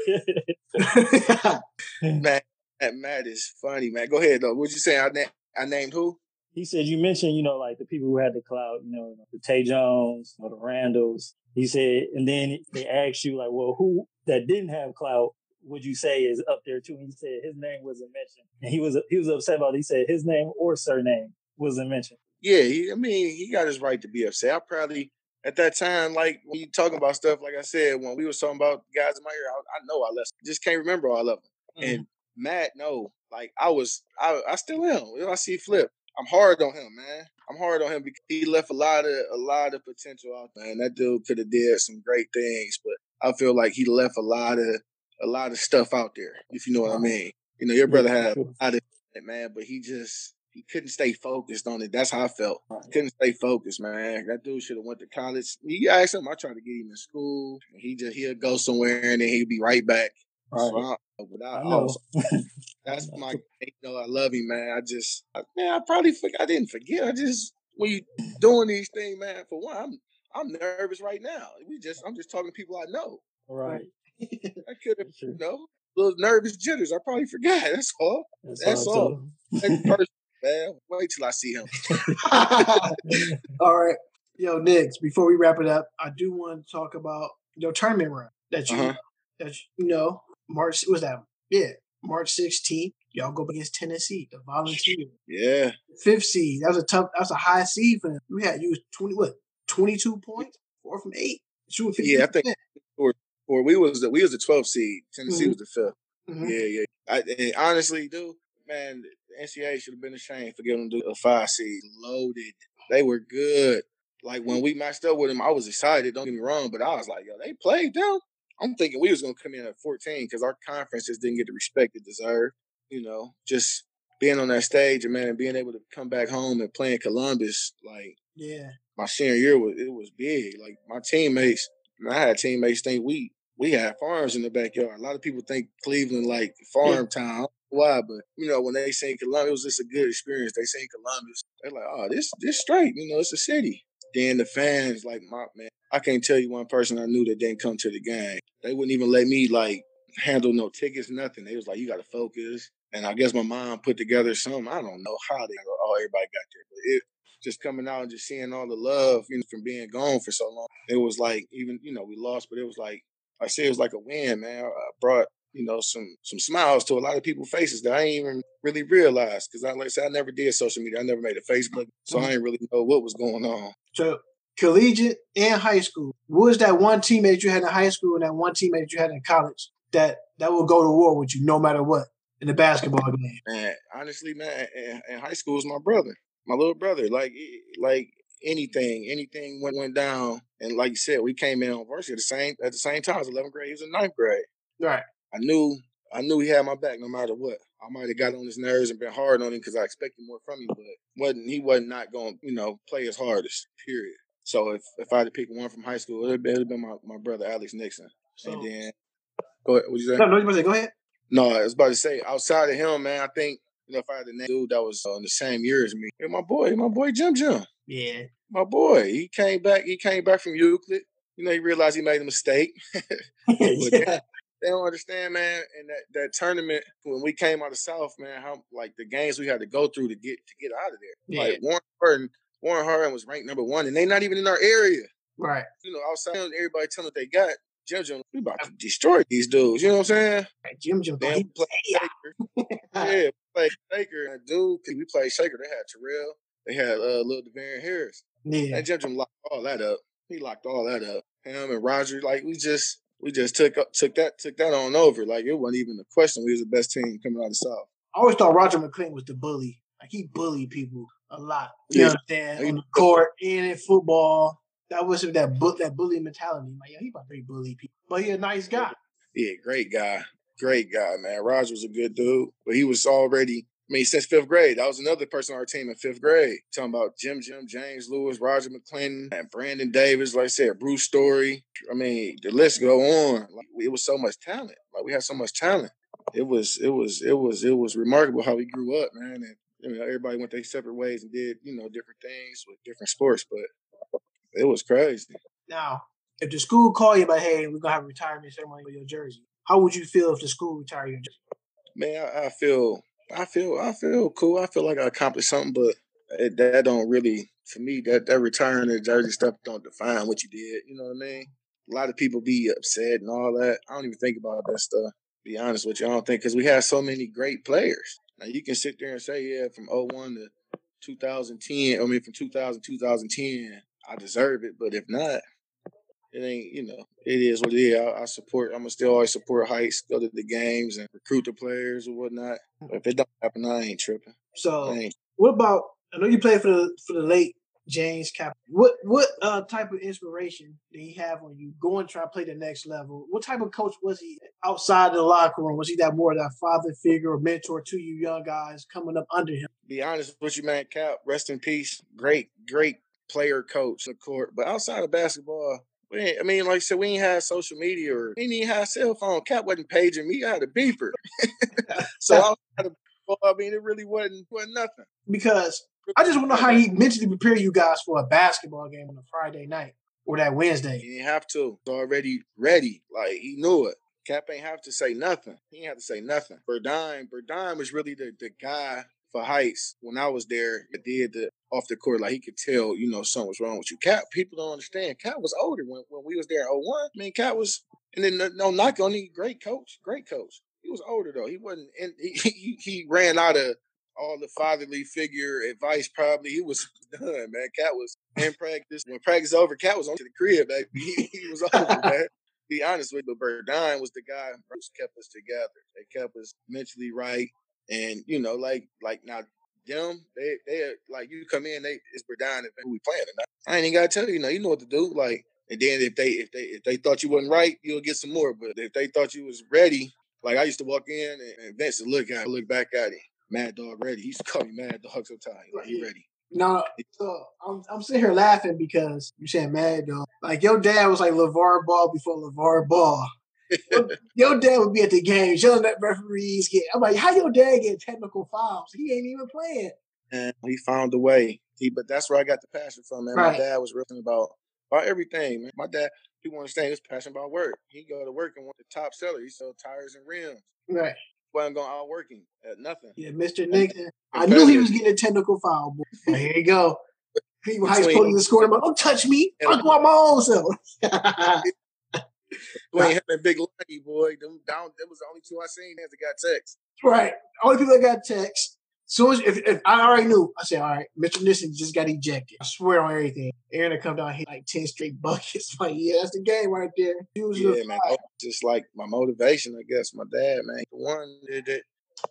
Man, that Matt is funny, man. Go ahead though. What you saying? I, na- I named who? He said you mentioned, you know, like the people who had the clout, you know, the Tay Jones or the Randalls. He said, and then they asked you, like, well, who that didn't have clout would you say is up there too? And he said his name wasn't mentioned, and he was he was upset about. It. He said his name or surname wasn't mentioned. Yeah, he, I mean, he got his right to be upset. I probably at that time, like when you talking about stuff, like I said, when we was talking about guys in my ear, I, I know I left, just can't remember all of them. Mm. And Matt, no, like I was, I, I still am. I see Flip, I'm hard on him, man. I'm hard on him because he left a lot of a lot of potential out there. And that dude could have did some great things, but I feel like he left a lot of a lot of stuff out there. If you know what I mean. You know, your brother had a lot of it, man, but he just he couldn't stay focused on it. That's how I felt. Couldn't stay focused, man. That dude should have went to college. You asked him. I tried to get him in school. He just he'll go somewhere and then he'll be right back. So Right. I, but I, I I know. was- that's my, you know, I love him, man. I just, I, man, I probably, forg I didn't forget. I just, when you doing these things, man, for one, I'm, I'm nervous right now. We just, I'm just talking to people I know. Right. I could have, Sure. you know, little nervous jitters. I probably forgot. That's all. That's, That's all. all. Next person, man. Wait till I see him. All right. Yo, Nix, before we wrap it up, I do want to talk about your tournament run that you Uh-huh. that you, you know, March was that? Yeah. March 16th, y'all go against Tennessee, the Volunteers. Yeah. Fifth seed. That was a tough. That was a high seed for them. We had you was twenty what? Twenty two points, four from eight. Shooting 50 Yeah, I think or or we was the we was the 12th seed. Tennessee Mhm. was the 5th Mhm. Yeah, yeah. I, and honestly, dude, man, the NCAA should have been ashamed for giving them a five seed. Loaded. They were good. Like when we matched up with them, I was excited. Don't get me wrong, but I was like, yo, they played them. I'm thinking we was gonna come in at 14 because our conferences didn't get the respect it deserved. You know, just being on that stage and man, and being able to come back home and playing Columbus, like Yeah. my senior year was it was big. Like my teammates, I had teammates think we we had farms in the backyard. A lot of people think Cleveland like farm town. I don't know Why? But you know, when they seen Columbus, it was just a good experience. They seen Columbus, they're like, "Oh, this this straight." You know, it's a city. Then the fans, like my man, I can't tell you one person I knew that didn't come to the game. They wouldn't even let me like handle no tickets, nothing. They was like, "You got to focus." And I guess my mom put together some. I don't know how they all everybody got there, but it just coming out and just seeing all the love, you know, from being gone for so long. It was like even you know we lost, but it was like I said, it was like a win, man. I brought you know some some smiles to a lot of people's faces that I ain't even really realized because I like I said I never did social media. I never made a Facebook, so I mm-hmm. didn't really know what was going on. So collegiate and high school. What was that one teammate you had in high school and that one teammate you had in college that that will go to war with you no matter what in the basketball game? Man, honestly, man, in, in high school was my brother, my little brother. Like like anything, anything went went down, and like you said, we came in on varsity at the same at the same time. I was 11th grade, he was in ninth grade. Right. I knew I knew he had my back no matter what. I might have got on his nerves and been hard on him because I expected more from him, but wasn't he wasn't not going to you know play his hardest. Period. So if if I had to pick one from high school, it'd been, it'd been my, my brother Alex Nixon. So and then go ahead. What you say? no, no, you say, go ahead. No, I was about to say outside of him, man. I think you know if I had to name dude that was uh, in the same year as me, hey, my boy, my boy Jim Jim, Yeah. my boy. He came back. He came back from Euclid. You know, he realized he made a mistake. yeah. they don't understand, man. And that, that tournament when we came out of South, man, how like the games we had to go through to get to get out of there. Yeah. Like Warren Harding, Warren Harding was ranked number one, and they not even in our area. Right. You know, outside of everybody telling what they got. Jim Jim, we about to destroy these dudes. You know what I'm saying? right. Jim Jim. Then we played Shaker. Yeah, we played Shaker and dude, we played Shaker. They had Terrell. They had uh, little Devarian Harris. Yeah. And Jim Jim locked all that up. He locked all that up. Him and Roger, like we just we just took up took that took that on over. Like it wasn't even a question. We was the best team coming out of the South. I always thought Roger McLean was the bully. Like he bullied people a lot. You Yeah. understand? On the court and in football. That was that bu- that bully mentality. Like, yeah, he about to bully people. But he a nice guy. Yeah, great guy. Great guy, man. Roger was a good dude. But he was already I mean, since fifth grade, that was another person on our team in fifth grade. Talking about Jim Jim, James Lewis, Roger McClendon, and Brandon Davis, like I said, Bruce Story. I mean, the list go on. Like it was so much talent. Like we had so much talent. It was, it was, it was, it was remarkable how we grew up, man. And you know, everybody went their separate ways and did, you know, different things with different sports, but it was crazy. Now, if the school call you like, hey, we're gonna have a retirement ceremony with your jersey, how would you feel if the school retire your jersey? Man, I, I feel, I feel, I feel cool. I feel like I accomplished something, but it, that don't really, for me, that that retiring the jersey stuff don't define what you did. You know what I mean? A lot of people be upset and all that. I don't even think about that stuff. Be honest with you, I don't think because we have so many great players. Now you can sit there and say, yeah, from 01 to 2010, I mean from 2000 2010, I deserve it. But if not, it ain't. You know, it is what it is. I, I support. I'm gonna still always support Heights. Go to the games and recruit the players or whatnot. But if it don't happen, I ain't tripping. So I ain't what about I know you played for the for the late James Cap. What what uh, type of inspiration did he have when you go and try to play the next level? What type of coach was he outside the locker room? Was he that more that father figure or mentor to you young guys coming up under him? be honest with you, man. Cap, rest in peace. Great, great player, coach, the court. But outside of basketball, we ain't, I mean, like I said, we ain't had social media or we ain't even had a cell phone. Cap wasn't paging me. I had a beeper. so outside of I mean, it really wasn't wasn't nothing. Because I just want to know how he mentally prepared you guys for a basketball game on a Friday night or that Wednesday. He didn't have to. He's already ready. Like he knew it. Cap ain't have to say nothing. He ain't have to say nothing. Burdine, Burdine was really the, the guy for Heights when I was there. That did the off the court, like he could tell, you know, something was wrong with you. Cap, people don't understand. Cap was older when, when we was there. in 01. I mean, Cap was, and then no, no knock on him. Great coach, great coach. He he was older though. He wasn't. And he, he he ran out of all the fatherly figure advice. Probably he was done, man. Cat was in practice. When practice over, Cat was on to the crib, baby. He, he was over, man. Be honest with you, but Burdine was the guy who kept us together. They kept us mentally right, and you know, like like now them, they they like you come in, they it's and who we playing tonight. I ain't even gotta tell you, you know, you know what to do. Like, and then if they if they if they thought you wasn't right, you'll get some more. But if they thought you was ready, like I used to walk in and, and Vince would look at look back at him. Mad Dog ready. He's used to call me Mad Dog sometimes. Like he ready. No, so I'm I'm sitting here laughing because you said Mad Dog. Like your dad was like LaVar Ball before LaVar Ball. your, your dad would be at the game yelling at referees. Get, I'm like, how your dad get technical fouls? He ain't even playing. And he found a way. He, but that's where I got the passion from, man. Right. My dad was ripping about about everything, man. My dad, people understand, he was passionate about work. He go to work and want the top seller. He sell tires and rims. Right. Wasn't going out working at uh, nothing. Yeah, Mr. Nixon. I knew he was getting a technical foul. Boy. But here you go. High school Between- the score. I'm like, don't touch me. I'll go out my own self. Between him and Big Lucky, boy, them down. That was the only two I seen that got text. right. Only people that got text. Soon as if, if I already knew, I said, all right, Mr. Nixon just got ejected. I swear on everything. Aaron to come down here like 10 straight buckets. Like, yeah, that's the game right there. Yeah, man. Just like my motivation, I guess. My dad, man, the one that,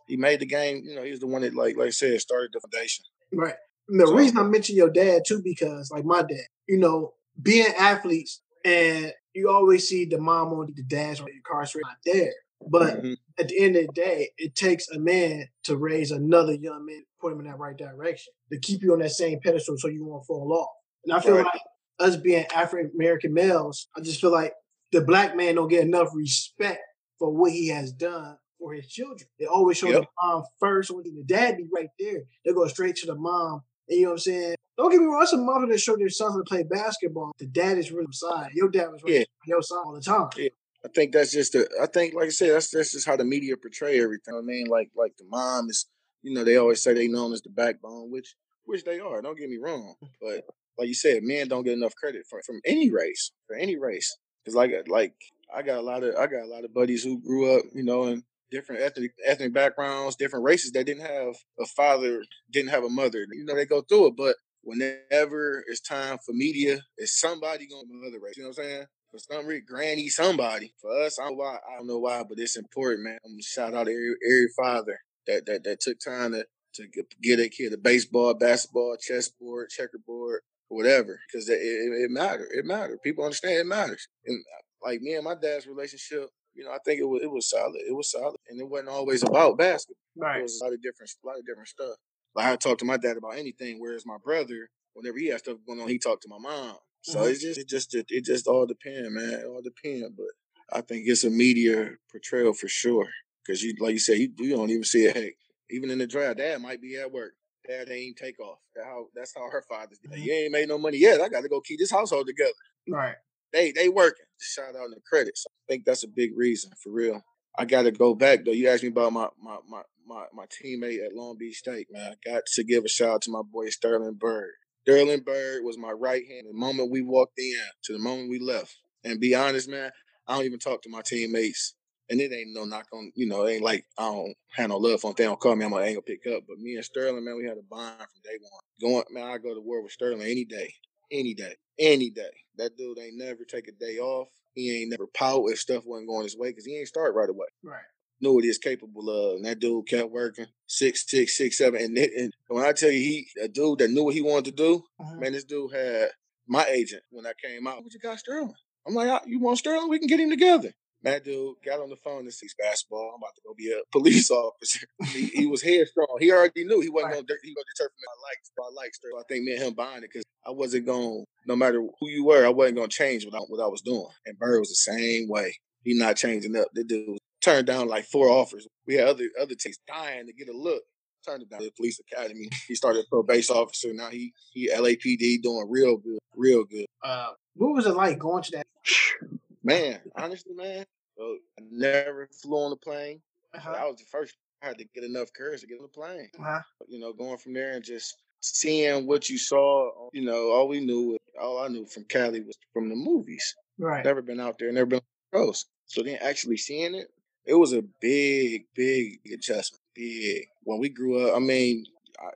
he made the game. You know, he was the one that, like, like I said, started the foundation. Right. And the So- reason I mention your dad too, because like my dad, you know, being athletes and you always see the mom or the dad's or incarcerated not there. But Mhm. at the end of the day, it takes a man to raise another young man, put him in that right direction, to keep you on that same pedestal so you won't fall off. And I feel Right. like us being African American males, I just feel like the black man don't get enough respect for what he has done for his children. They always show Yep. the mom first, or the dad be right there. They go straight to the mom. And you know what I'm saying? Don't get me wrong, some mothers that show their sons to play basketball. The dad is really side. Your dad was right Yeah. on your side all the time. Yeah. I think that's just the. I think, like I said, that's that's just how the media portray everything. I mean, like like the mom is, you know, they always say they know known as the backbone, which which they are. Don't get me wrong, mm, but like you said, men don't get enough credit for, from any race, for any race. Because like uh, like I got a lot of I got a lot of buddies who grew up, you know, in different ethnic ethnic backgrounds, different races that didn't have a father, didn't have a mother. You know, they go through it, but whenever it's time for media, it's somebody going to another race. You know what I'm saying? For some reason, granny, somebody. For us, I don't know why. I don't know why, but it's important, man. I'm gonna shout out every, every father that, that that took time to to get, get a kid a baseball, basketball, chessboard, checkerboard, whatever, because it, it, it mattered. It mattered. People understand it matters. And uh, like me and my dad's relationship, you know, I think it was it was solid. It was solid, and it wasn't always about basketball. Right. It was a lot of different, a lot of different stuff. Like I talked to my dad about anything, whereas my brother, whenever he had stuff going on, he talked to my mom. So Mhm. it's just, it just, it just all depend, man. It all depend. But I think it's a media portrayal for sure. Because you, like you said, you, you don't even see it. Hey, even in the draft, dad might be at work. Dad ain't take off. That how that's how her father's. did. You ain't made no money yet. I got to go keep this household together. Right. They they working. Shout out in the credits. I think that's a big reason for real. I got to go back though. You asked me about my my my my, my teammate at Long Beach State, man. I got to give a shout out to my boy Sterling Bird. Sterling Bird was my right hand the moment we walked in to the moment we left. And be honest, man, I don't even talk to my teammates. And it ain't no knock on, you know, it ain't like I don't have no love for them. They don't call me, I'm gonna gonna pick up. But me and Sterling, man, we had a bond from day one. Going, man, I go to war with Sterling any day, any day, any day. That dude ain't never take a day off. He ain't never pout if stuff wasn't going his way because he ain't start right away Right. Knew what he is capable of. And that dude kept working six, six, six, seven. And, it- and when I tell you, he a dude that knew what he wanted to do, Mhm. man, this dude had my agent when I came out. What you got Sterling? I'm like, "Ah, you want Sterling? We can get him together. That dude got on the phone and sees basketball. I'm about to go be a police officer. he, he was headstrong. He already knew he wasn't Right. going to he gonna deter from me. I like I like Sterling. I think me and him buying it because I wasn't going. No matter who you were, I wasn't going to change what I, what I was doing. And Bird was the same way. He not changing up. The dude turned down like four offers. We had other other teams dying to get a look. Turned it down. The police academy. He started a probation officer. Now he he LAPD doing real good, real good. Uh, what was it like going to that? Man, honestly, man, so I never flew on the plane. Uh-huh. That was the first. I had to get enough courage to get on the plane. Uh-huh. You know, going from there and just seeing what you saw. You know, all we knew, all I knew from Cali was from the movies. Right. Never been out there, never been on the coast. So then actually seeing it, it was a big, big adjustment. Big. When we grew up, I mean,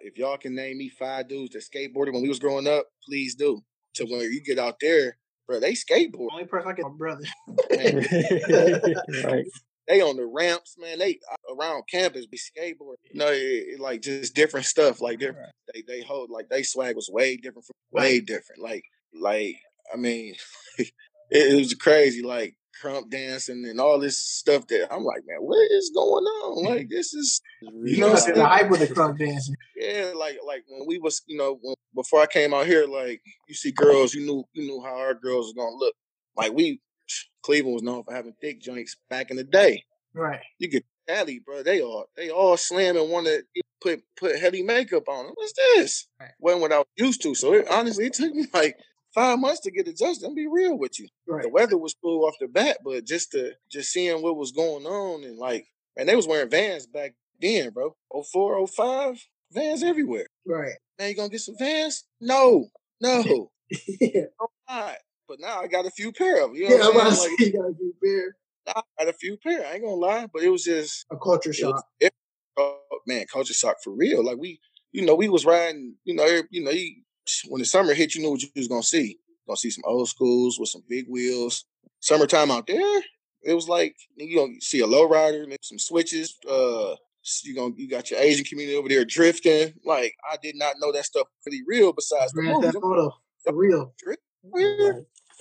if y'all can name me five dudes that skateboarded when we was growing up, please do. To when you get out there, bro, they skateboard. Only person I get my brother. right. They on the ramps, man. They uh, around campus be skateboard. You know, it, it, like just different stuff. Like different. They they hold like they swag was way different from way different. Like like I mean, it, it was crazy. Like crump dancing and all this stuff that I'm like, man, what is going on? Like this is you know the hype with the crump dancing. Yeah, like like when we was, you know, when, before I came out here, like you see girls, you knew you knew how our girls was gonna look. Like we Cleveland was known for having thick joints back in the day. Right. You get Cali, bro. They all they all slam and want to put put heavy makeup on. Them. What's this? Right. Wasn't what I was used to. So it, honestly, it took me like five months to get adjusted. I'm be real with you. Right. The weather was cool off the bat, but just to just seeing what was going on and like, man, they was wearing Vans back then, bro. 04, 05, Vans everywhere. Right. Now you gonna get some Vans? No, no. yeah. Oh not. But now I got a few pair of. You know yeah, I'm about like, got a few pair. I got a few pair. I ain't gonna lie, but it was just a culture shock. It, oh, man, culture shock for real. Like we, you know, we was riding. You know, you know, you, when the summer hit, you knew what you was gonna see. Gonna see some old schools with some big wheels. Summertime out there, it was like you gonna see a low rider, make some switches. Uh, you gonna you got your Asian community over there drifting. Like I did not know that stuff pretty real. Besides the movies, photo for real.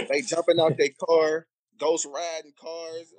They jumping out their car, ghost riding cars.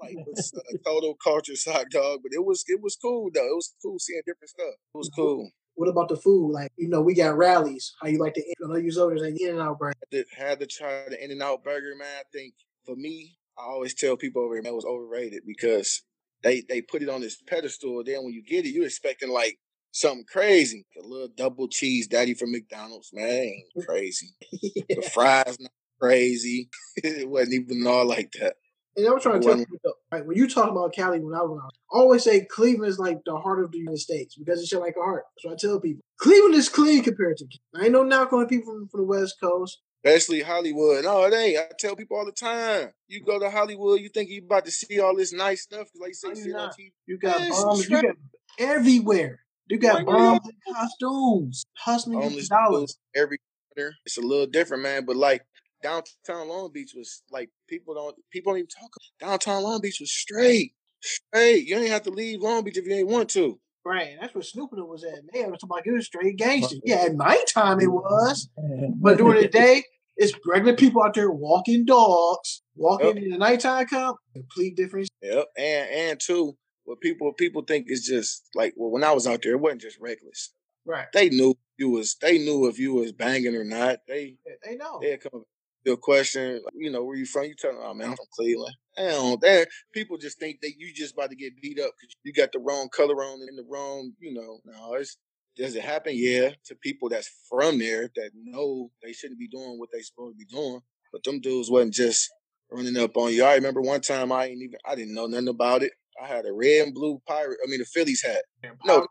like it's a total culture shock, dog. But it was it was cool though. It was cool seeing different stuff. It was cool. What about the food? Like, you know, we got rallies. How you like to, I know you always like In and Out burger. I had to try the In and Out burger, man. I think for me, I always tell people over here, man, it was overrated because they they put it on this pedestal. Then when you get it, you're expecting like something crazy. A little double cheese daddy from McDonald's, man, crazy. yeah. The fries not crazy. it wasn't even all like that. And I was trying to tell you, right, when you talk about Cali, when I was I always say Cleveland is like the heart of the United States because it's like a heart. So I tell people, Cleveland is clean compared to. I ain't no knock on people from, from the West Coast. Especially Hollywood. No, it ain't. I tell people all the time. You go to Hollywood, you think you about to see all this nice stuff. Like you say, you, see on TV. you got bombs, you got everywhere. You got bombs and costumes, hustling dollars. Every corner. It's a little different, man. But like downtown Long Beach was like people don't people don't even talk. About downtown Long Beach was straight, straight. You ain't have to leave Long Beach if you ain't want to. Right, that's what Snoop was at. Man, was talking about it was straight gangster. Yeah, at nighttime it was, but during the day, it's regular people out there walking dogs. Walking yep. in the nighttime come, complete difference. Yep, and and two, what people people think is just like well, when I was out there, it wasn't just reckless. Right. They knew you was. They knew if you was banging or not. They they know. They come your question, you know, where you from? You tell them, oh man, I'm from Cleveland. Hell, there people just think that you just about to get beat up because you got the wrong color on and the wrong, you know. No, it's does it happen? Yeah, to people that's from there that know they shouldn't be doing what they supposed to be doing. But them dudes wasn't just running up on you. I remember one time I ain't even I didn't know nothing about it. I had a red and blue pirate. I mean, the Phillies hat. No,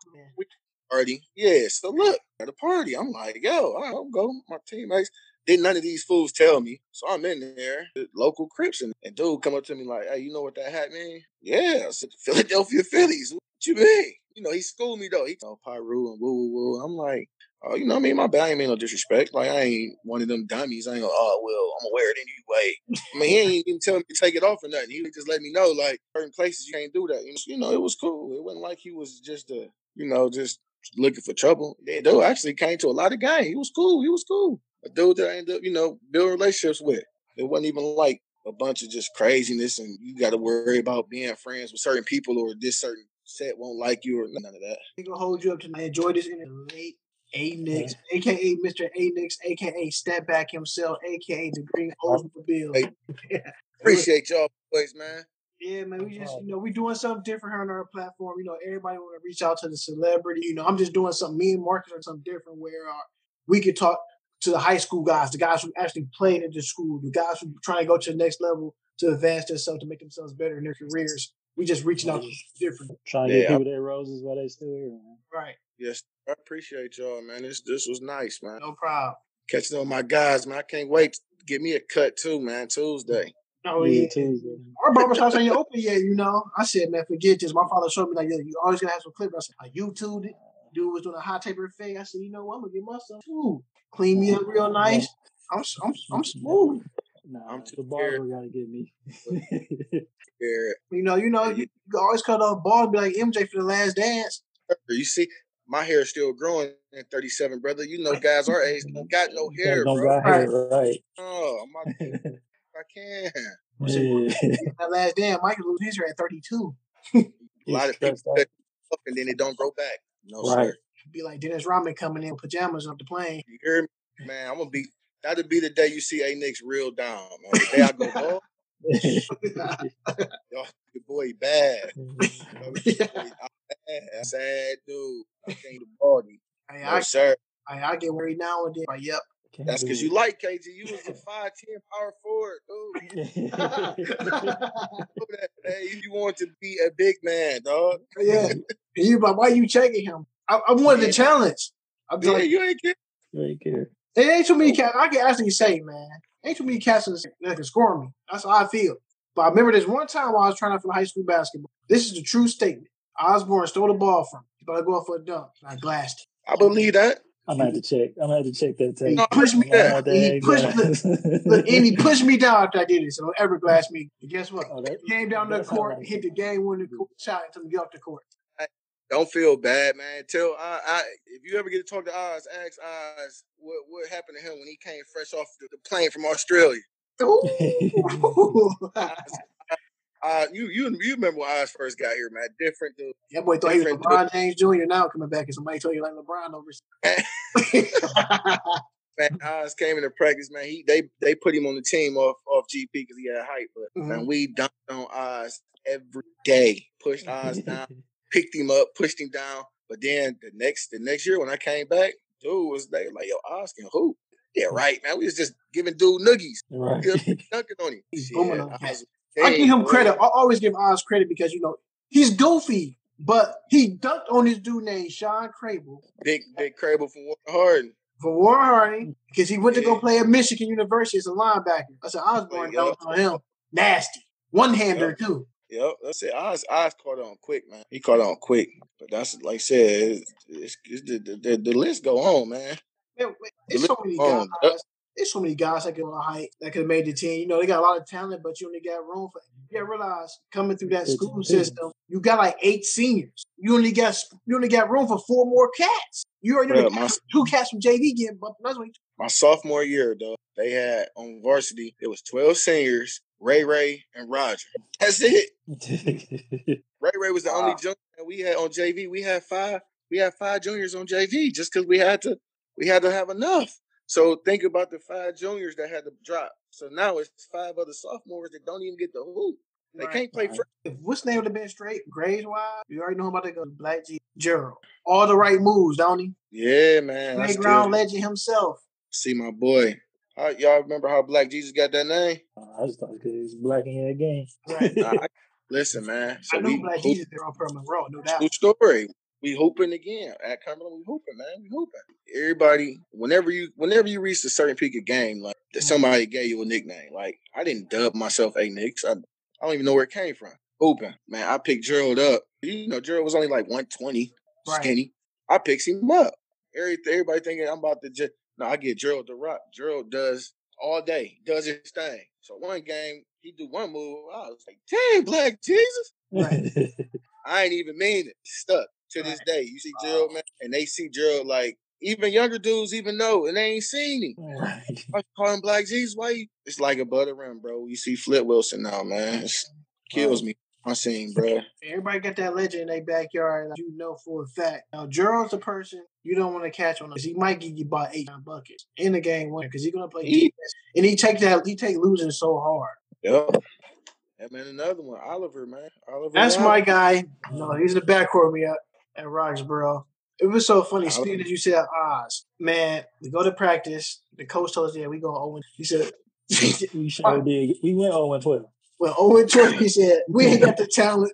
party. Yeah, so look at the party. I'm like, yo, I'll go. My teammates. Didn't none of these fools tell me. So I'm in there, the local Crips, and, and dude come up to me like, hey, you know what that hat mean? Yeah, I said, Philadelphia Phillies. What you mean? You know, he schooled me though. He told Pyru and woo woo woo. I'm like, oh, you know what I mean? My bad. I ain't mean no disrespect. Like, I ain't one of them dummies. I ain't go, oh, well, I'm to wear it anyway. I mean, he ain't even telling me to take it off or nothing. He just let me know, like, certain places you can't do that. You know, it was cool. It wasn't like he was just a, you know, just looking for trouble. Yeah, dude actually came to a lot of games. He was cool. He was cool a dude that I ended up, you know, building relationships with. It wasn't even like a bunch of just craziness and you got to worry about being friends with certain people or this certain set won't like you or none of that. We gonna hold you up tonight. Enjoy this interview. Late A Nix, yeah. aka Mr. A Nix, aka Step Back himself, aka the Green Bill. Hey, appreciate y'all boys, man. Yeah, man, we just you know we doing something different here on our platform. You know, everybody want to reach out to the celebrity. You know, I'm just doing something. Me and Marcus are something different where uh, we could talk to the high school guys, the guys who actually played at the school, the guys who trying to go to the next level to advance themselves to make themselves better in their careers. We just reaching out to mm-hmm. different. Trying to yeah. get people their roses while they still here. Man. Right. Yes, I appreciate y'all, man. This this was nice, man. No problem. Catching on my guys, man. I can't wait to get me a cut too, man. Tuesday. Oh Yeah, yeah. Tuesday. Our barbershops ain't open yet, you know. I said, man, forget this. My father showed me like, yo, you always gonna have some clip. I said, I YouTubed it. Dude was doing a hot taper thing. I said, you know what? I'm gonna get myself too. Clean me up real nice. I'm I'm I'm smooth. Nah, I'm too the barber gotta get me. You know, you know, you, you can always cut off ball and be like MJ for the last dance. You see, my hair is still growing at 37, brother. You know, guys our age don't got no hair, don't bro. got hair, right? Oh, I'm not, I can. yeah. That last dance, Michael lose his hair at 32. A lot of It's people stressed out. that up and then it don't grow back. No, Right. sir. Be like Dennis Rodman coming in pajamas off the plane. You hear me? Man, I'm gonna be that'll be the day you see A Nick's real down, man. The day I go, oh, yo, your boy bad. Yo, your boy bad. Sad dude. I came to party. Hey, No, I, sir. I, I get worried now and then. Like, yep. Can't That's because you like KG. You was a 5'10 power forward, dude. Know that, man. You want to be a big man, dog. yeah. And you like, why you checking him? I, I wanted Yeah. the challenge. I'm Yeah, like, you ain't kidding. You ain't care. there ain't too many cats. I can actually say, man, ain't too many cats that can score me. That's how I feel. But I remember this one time while I was trying out for high school basketball. This is the true statement. Osborne stole the ball from me. He about to go out for a dunk. And I glassed I believe that. I'm gonna have to check. I'm gonna have to check that him. He pushed me I'm gonna have down. to He pushed that. look, look, and he pushed me down after I did it. So don't ever glass me. And guess what? Oh, that- Came down the court, like- hit the game winning shot until we get off the court. Don't feel bad, man. Tell I, I if you ever get to talk to Oz, ask Oz what what happened to him when he came fresh off the, the plane from Australia. Ooh. Uh, you you you remember when Oz first got here, man? Different dude. that boy thought he was LeBron James Jr. Now coming back and somebody told you like LeBron over. Man, Oz came into practice, man. He they they put him on the team off off GP because he had height, but man, Mhm. we dunked on Oz every day. Pushed Oz down, picked him up, pushed him down. But then the next the next year when I came back, dude was they like, yo, Oz can hoop. Yeah, right, man. We was just giving dude noogies, right. dunking on him. He's booming on Was I give him credit. I always give Oz credit because you know he's goofy, but he dunked on this dude named Shawn Crable Big big Crable from Warren Harding. for Warren Harding because he went to go play at Michigan University as a linebacker. I said Osborne Oh, yeah. dunked on him, nasty, one hander too. Yep, that's it. Oz, Oz caught on quick, man. He caught on quick. But that's like I said, it's, it's, it's the, the, the, list go on, man. Man, There's so many guys. There's so many guys that could on height that could have made the team. You know, they got a lot of talent, but you only got room for. You gotta realize coming through that school system, you got like eight seniors. You only got you only got room for four more cats. You already know my- two cats from JV getting bumped. That's what My sophomore year, though, they had on varsity, it was 12 seniors, Ray Ray and Roger. That's it. Ray Ray was the only junior that we had on JV. We had five, we had five juniors on JV just because we had to we had to have enough. So think about the five juniors that had to drop. So now it's five other sophomores that don't even get the hoop. They Right. can't play Right. for if what's name would have been straight, grades wise, you already know about to go. Black G Gerald. All the right moves, don't he? Yeah, man. I still Playground legend himself. see my boy. How, y'all remember how Black Jesus got that name? Uh, I just thought because he's black in the game. Right. I- listen, man. So I knew we Black hoop- Jesus there on Permanent Road, no doubt. True story. We hooping again at Cumberland. We hooping, man. We hooping. Everybody, whenever you, whenever you reach a certain peak of game, like that mm-hmm. somebody gave you a nickname. Like I didn't dub myself a Nix. I, I don't even know where it came from. Hooping, man. I picked Gerald up. You know, Gerald was only like one twenty, Right. skinny. I picked him up. Every, everybody thinking I'm about to just. No, I get Gerald the rock. Gerald does all day, does his thing. So one game, he do one move. I was like, dang, Black Jesus. Right. I ain't even mean it. Stuck to this day. You see Gerald, man, and they see Gerald like even younger dudes even know, and they ain't seen him. right. I call him Black Jesus. Why? You? It's like a butter rim, bro. You see Flip Wilson now, man. It kills me. I seen, bro. Everybody got that legend in their backyard. Like you know for a fact. Now Gerald's the person you don't want to catch on because he might give you about eight buckets in the game winner because he's gonna play He- defense and he take that he take losing so hard. Yep. And man, another one, Oliver, man. Oliver. That's Wilde. my guy. No, he's the backcourt me at, at Roxboro. It was so funny. Speaking as you said, Oz, man, we go to practice. The coach told us, yeah, we go Owen. He said, we sure oh, did. We went 0 and 12. well, Owen 12. He said, we ain't got the talent.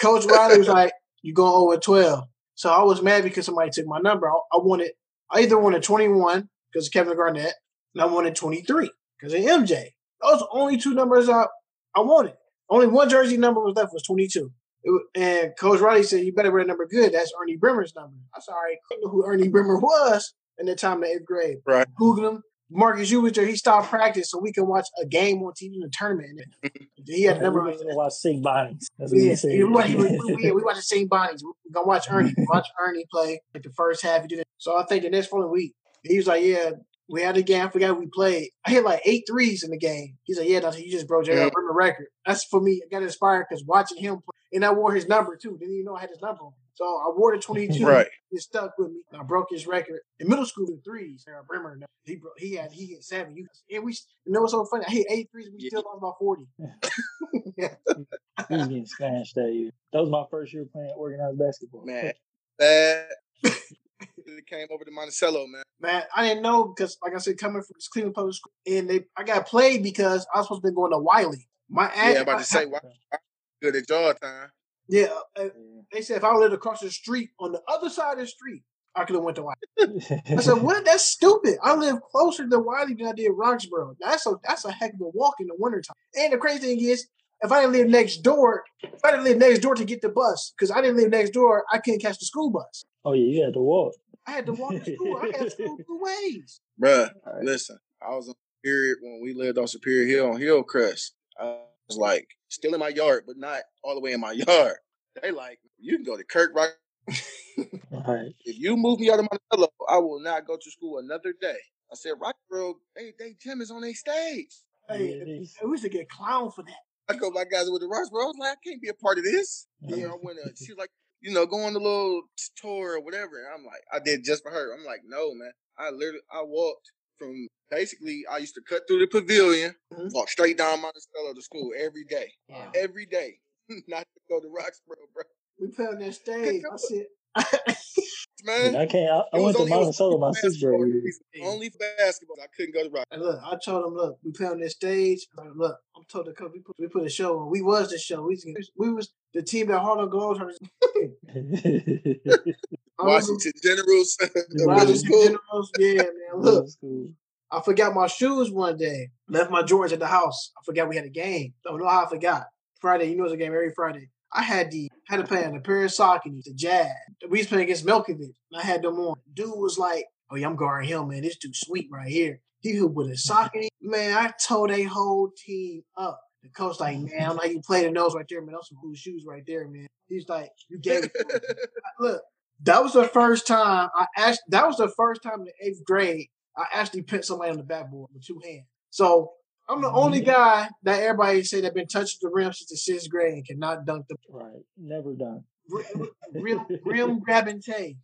Coach Riley was like, you going Owen 12. So I was mad because somebody took my number. I, I wanted, I either wanted 21 because of Kevin Garnett, and I wanted 23 because of MJ. Those only two numbers I I wanted. Only one jersey number was left was 22. It and Coach Riley said, "You better wear a number good. That's Ernie Bremer's number." I'm sorry, I didn't know who Ernie Bremer was in the time of eighth grade." Right. Googled him. Marcus you was there. He stopped practice so we can watch a game on TV in the tournament. And he had the number. We're gonna watch St. Bonnie's. That's what Yeah, we, we, we, we, we watch the same Bonnies. We're gonna watch Ernie. Watch Ernie play like the first half. He did it. So I think the next following week, he was like, "Yeah, we had a game. I forgot we played. I hit like eight threes in the game." He's like, "Yeah, Dante, you just broke J.R. Yeah. Bremer record." That's for me. I got inspired because watching him play, and I wore his number too. Didn't even know I had his number on. So I wore the twenty two. Right. It stuck with me. I broke his record in middle school in threes. J.R. Bremer, he broke, he had he hit seven. You and we you know what's so funny? I hit eight threes. We Yeah. still lost about forty. He was getting smashed that year. That was my first year playing organized basketball. Man, that it came over to Monticello, man. Man, I didn't know because, like I said, coming from Cleveland Public School, and they, I got played because I was supposed to be going to Wiley. My Yeah, I'm about to say, why good at Georgetown. yeah, uh, Yeah. they said if I lived across the street on the other side of the street, I could have went to Wiley. I said, "What? That's stupid. I live closer to Wiley than I did Roxboro. That's a that's a heck of a walk in the wintertime. And the crazy thing is, if I didn't live next door, if I didn't live next door to get the bus, because I didn't live next door, I couldn't catch the school bus. oh yeah, you had to walk. I had to walk to school. I had school two ways. Bruh, All right. listen, I was on period when we lived on Superior Hill on Hillcrest. I was like still in my yard, but not all the way in my yard. They like, you can go to Kirk Rock. All right. If you move me out of Monticello, I will not go to school another day. I said, Roxboro, they, they gym is on their stage. Hey, Yeah, it is. we used to get clown for that. I go, my guys with the Roxboro. I was like, I can't be a part of this. You know, when uh, she was like, you know, go on the little tour or whatever. And I'm like, I did just for her. I'm like, no, man. I literally, I walked from basically, I used to cut through the pavilion, Mhm. walk straight down Monticello to school every day, Wow. every day. Not to go to Roxboro, bro. We put on that stage. I said, Man, I can't. I, I went to only- it Monticello my only sixth grade basketball year. reason. Only for basketball. I couldn't go to Rock. and look, I told him, look, we play on this stage. I said, look, I'm told the coach, we put, we put a show on. We was the show. We, was- we was the team that Harlem Globetrotters. I Washington Generals. the the middle Washington. Generals. Yeah, man. Look, I forgot my shoes one day. Left my Jordans at the house. I forgot we had a game. Don't know how I forgot. Friday, you know it's a game every Friday. I had the had to play on a pair of Saucony, the Jazz. We was playing against Milkovich. And I had them on. Dude was like, "Oh yeah, I'm guarding him, man. This dude sweet right here." He hooped with a Saucony. Man, I told a whole team up. The coach like, man, I'm like, you play the nose right there, man. Those some cool shoes right there, man. He's like, you gave it. to him." Look, that was the first time I asked. That was the first time in the eighth grade I actually pinned somebody on the backboard with two hands. So I'm the only guy that everybody say that been touching the rim since the sixth grade and cannot dunk the Right. Never done. rim, rim grabbing tay.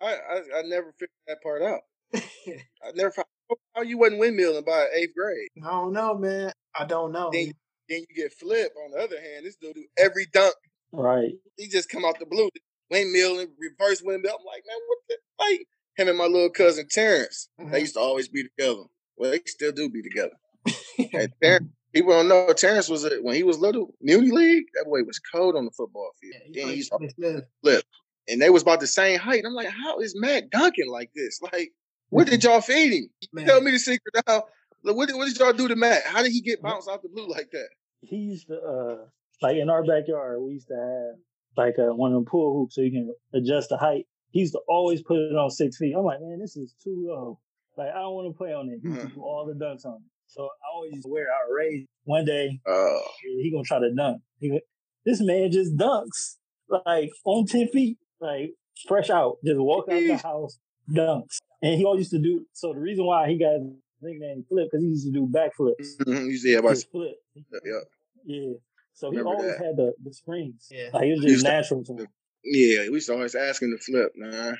I, I I never figured that part out. I never found how you wasn't windmilling by eighth grade. I don't know, man. I don't know. Then, then you get flipped. On the other hand, this dude do every dunk. Right. He just come out the blue, windmill and reverse windmill. I'm like, man, what the like? Him and my little cousin Terrence, they Mhm. used to always be together. Well, they still do be together. And Terrence, people don't know Terrence was a, when he was little, Muni League. That boy was cold on the football field. Yeah, he then played he used Smith Smith. flip, and they was about the same height. I'm like, how is Matt Duncan like this? Like, what did y'all feed him? Man. Tell me the secret now. What, did, what did y'all do to Matt? How did he get bounced out the blue like that? He used to uh like in our backyard we used to have like uh, one of them pool hoops so you can adjust the height. He used to always put it on six feet. I'm like, man, this is too low. Like I don't want to play on it. He used to do all the dunks on it. So I always used to wear outrage. One day Uh, he gonna try to dunk. He, this man just dunks like on ten feet, like fresh out, just walk out the house, dunks. And he always used to do. So the reason why he got his nickname Flip because he used to do backflips. you see, everybody, Just flip. yeah, Yeah. So he Remember always that. had the, the springs. Yeah. Like he was just used to- natural to him. yeah. We used to always ask him to flip, man.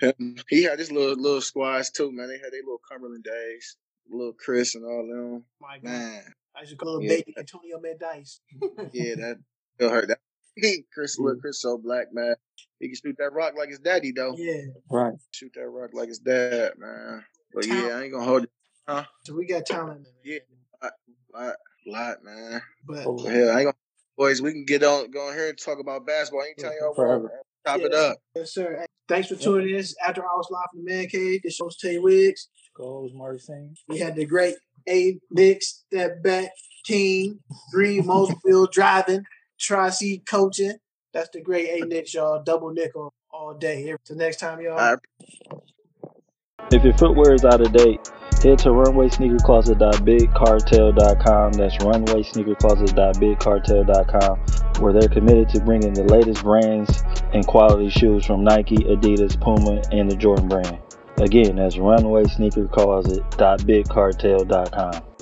he had his little little squads too, man. They had their little Cumberland days, little Chris and all them. My God. Man, I used to call him Yeah. baby Antonio Dice. yeah, that still hurt. That Chris, look, mm. Chris, so black, man. He can shoot that rock like his daddy, though. yeah. Right. Shoot that rock like his dad, man. But yeah, I ain't gonna hold it. So we got talent. Yeah. Lot, lot, man. But Oh, Hell, I ain't gonna. Boys, we can get on, go on here and talk about basketball anytime y'all want. Forever. man. Chop it up. yes, sir. Thanks for tuning in. This is After Hours Live from the Man Cave. This show's Tay Wiggs. Goes Mark Singh. We had the great A Nix, that back King, Green Mosville driving, Tri C coaching. That's the great A Nix, y'all. Double nickel all day. here. Till next time, y'all. All right. If your footwear is out of date, head to runwaysneakercloset.bigcartel.com. That's runwaysneakercloset.bigcartel.com, where they're committed to bringing the latest brands and quality shoes from Nike, Adidas, Puma, and the Jordan brand. Again, that's runwaysneakercloset.bigcartel.com.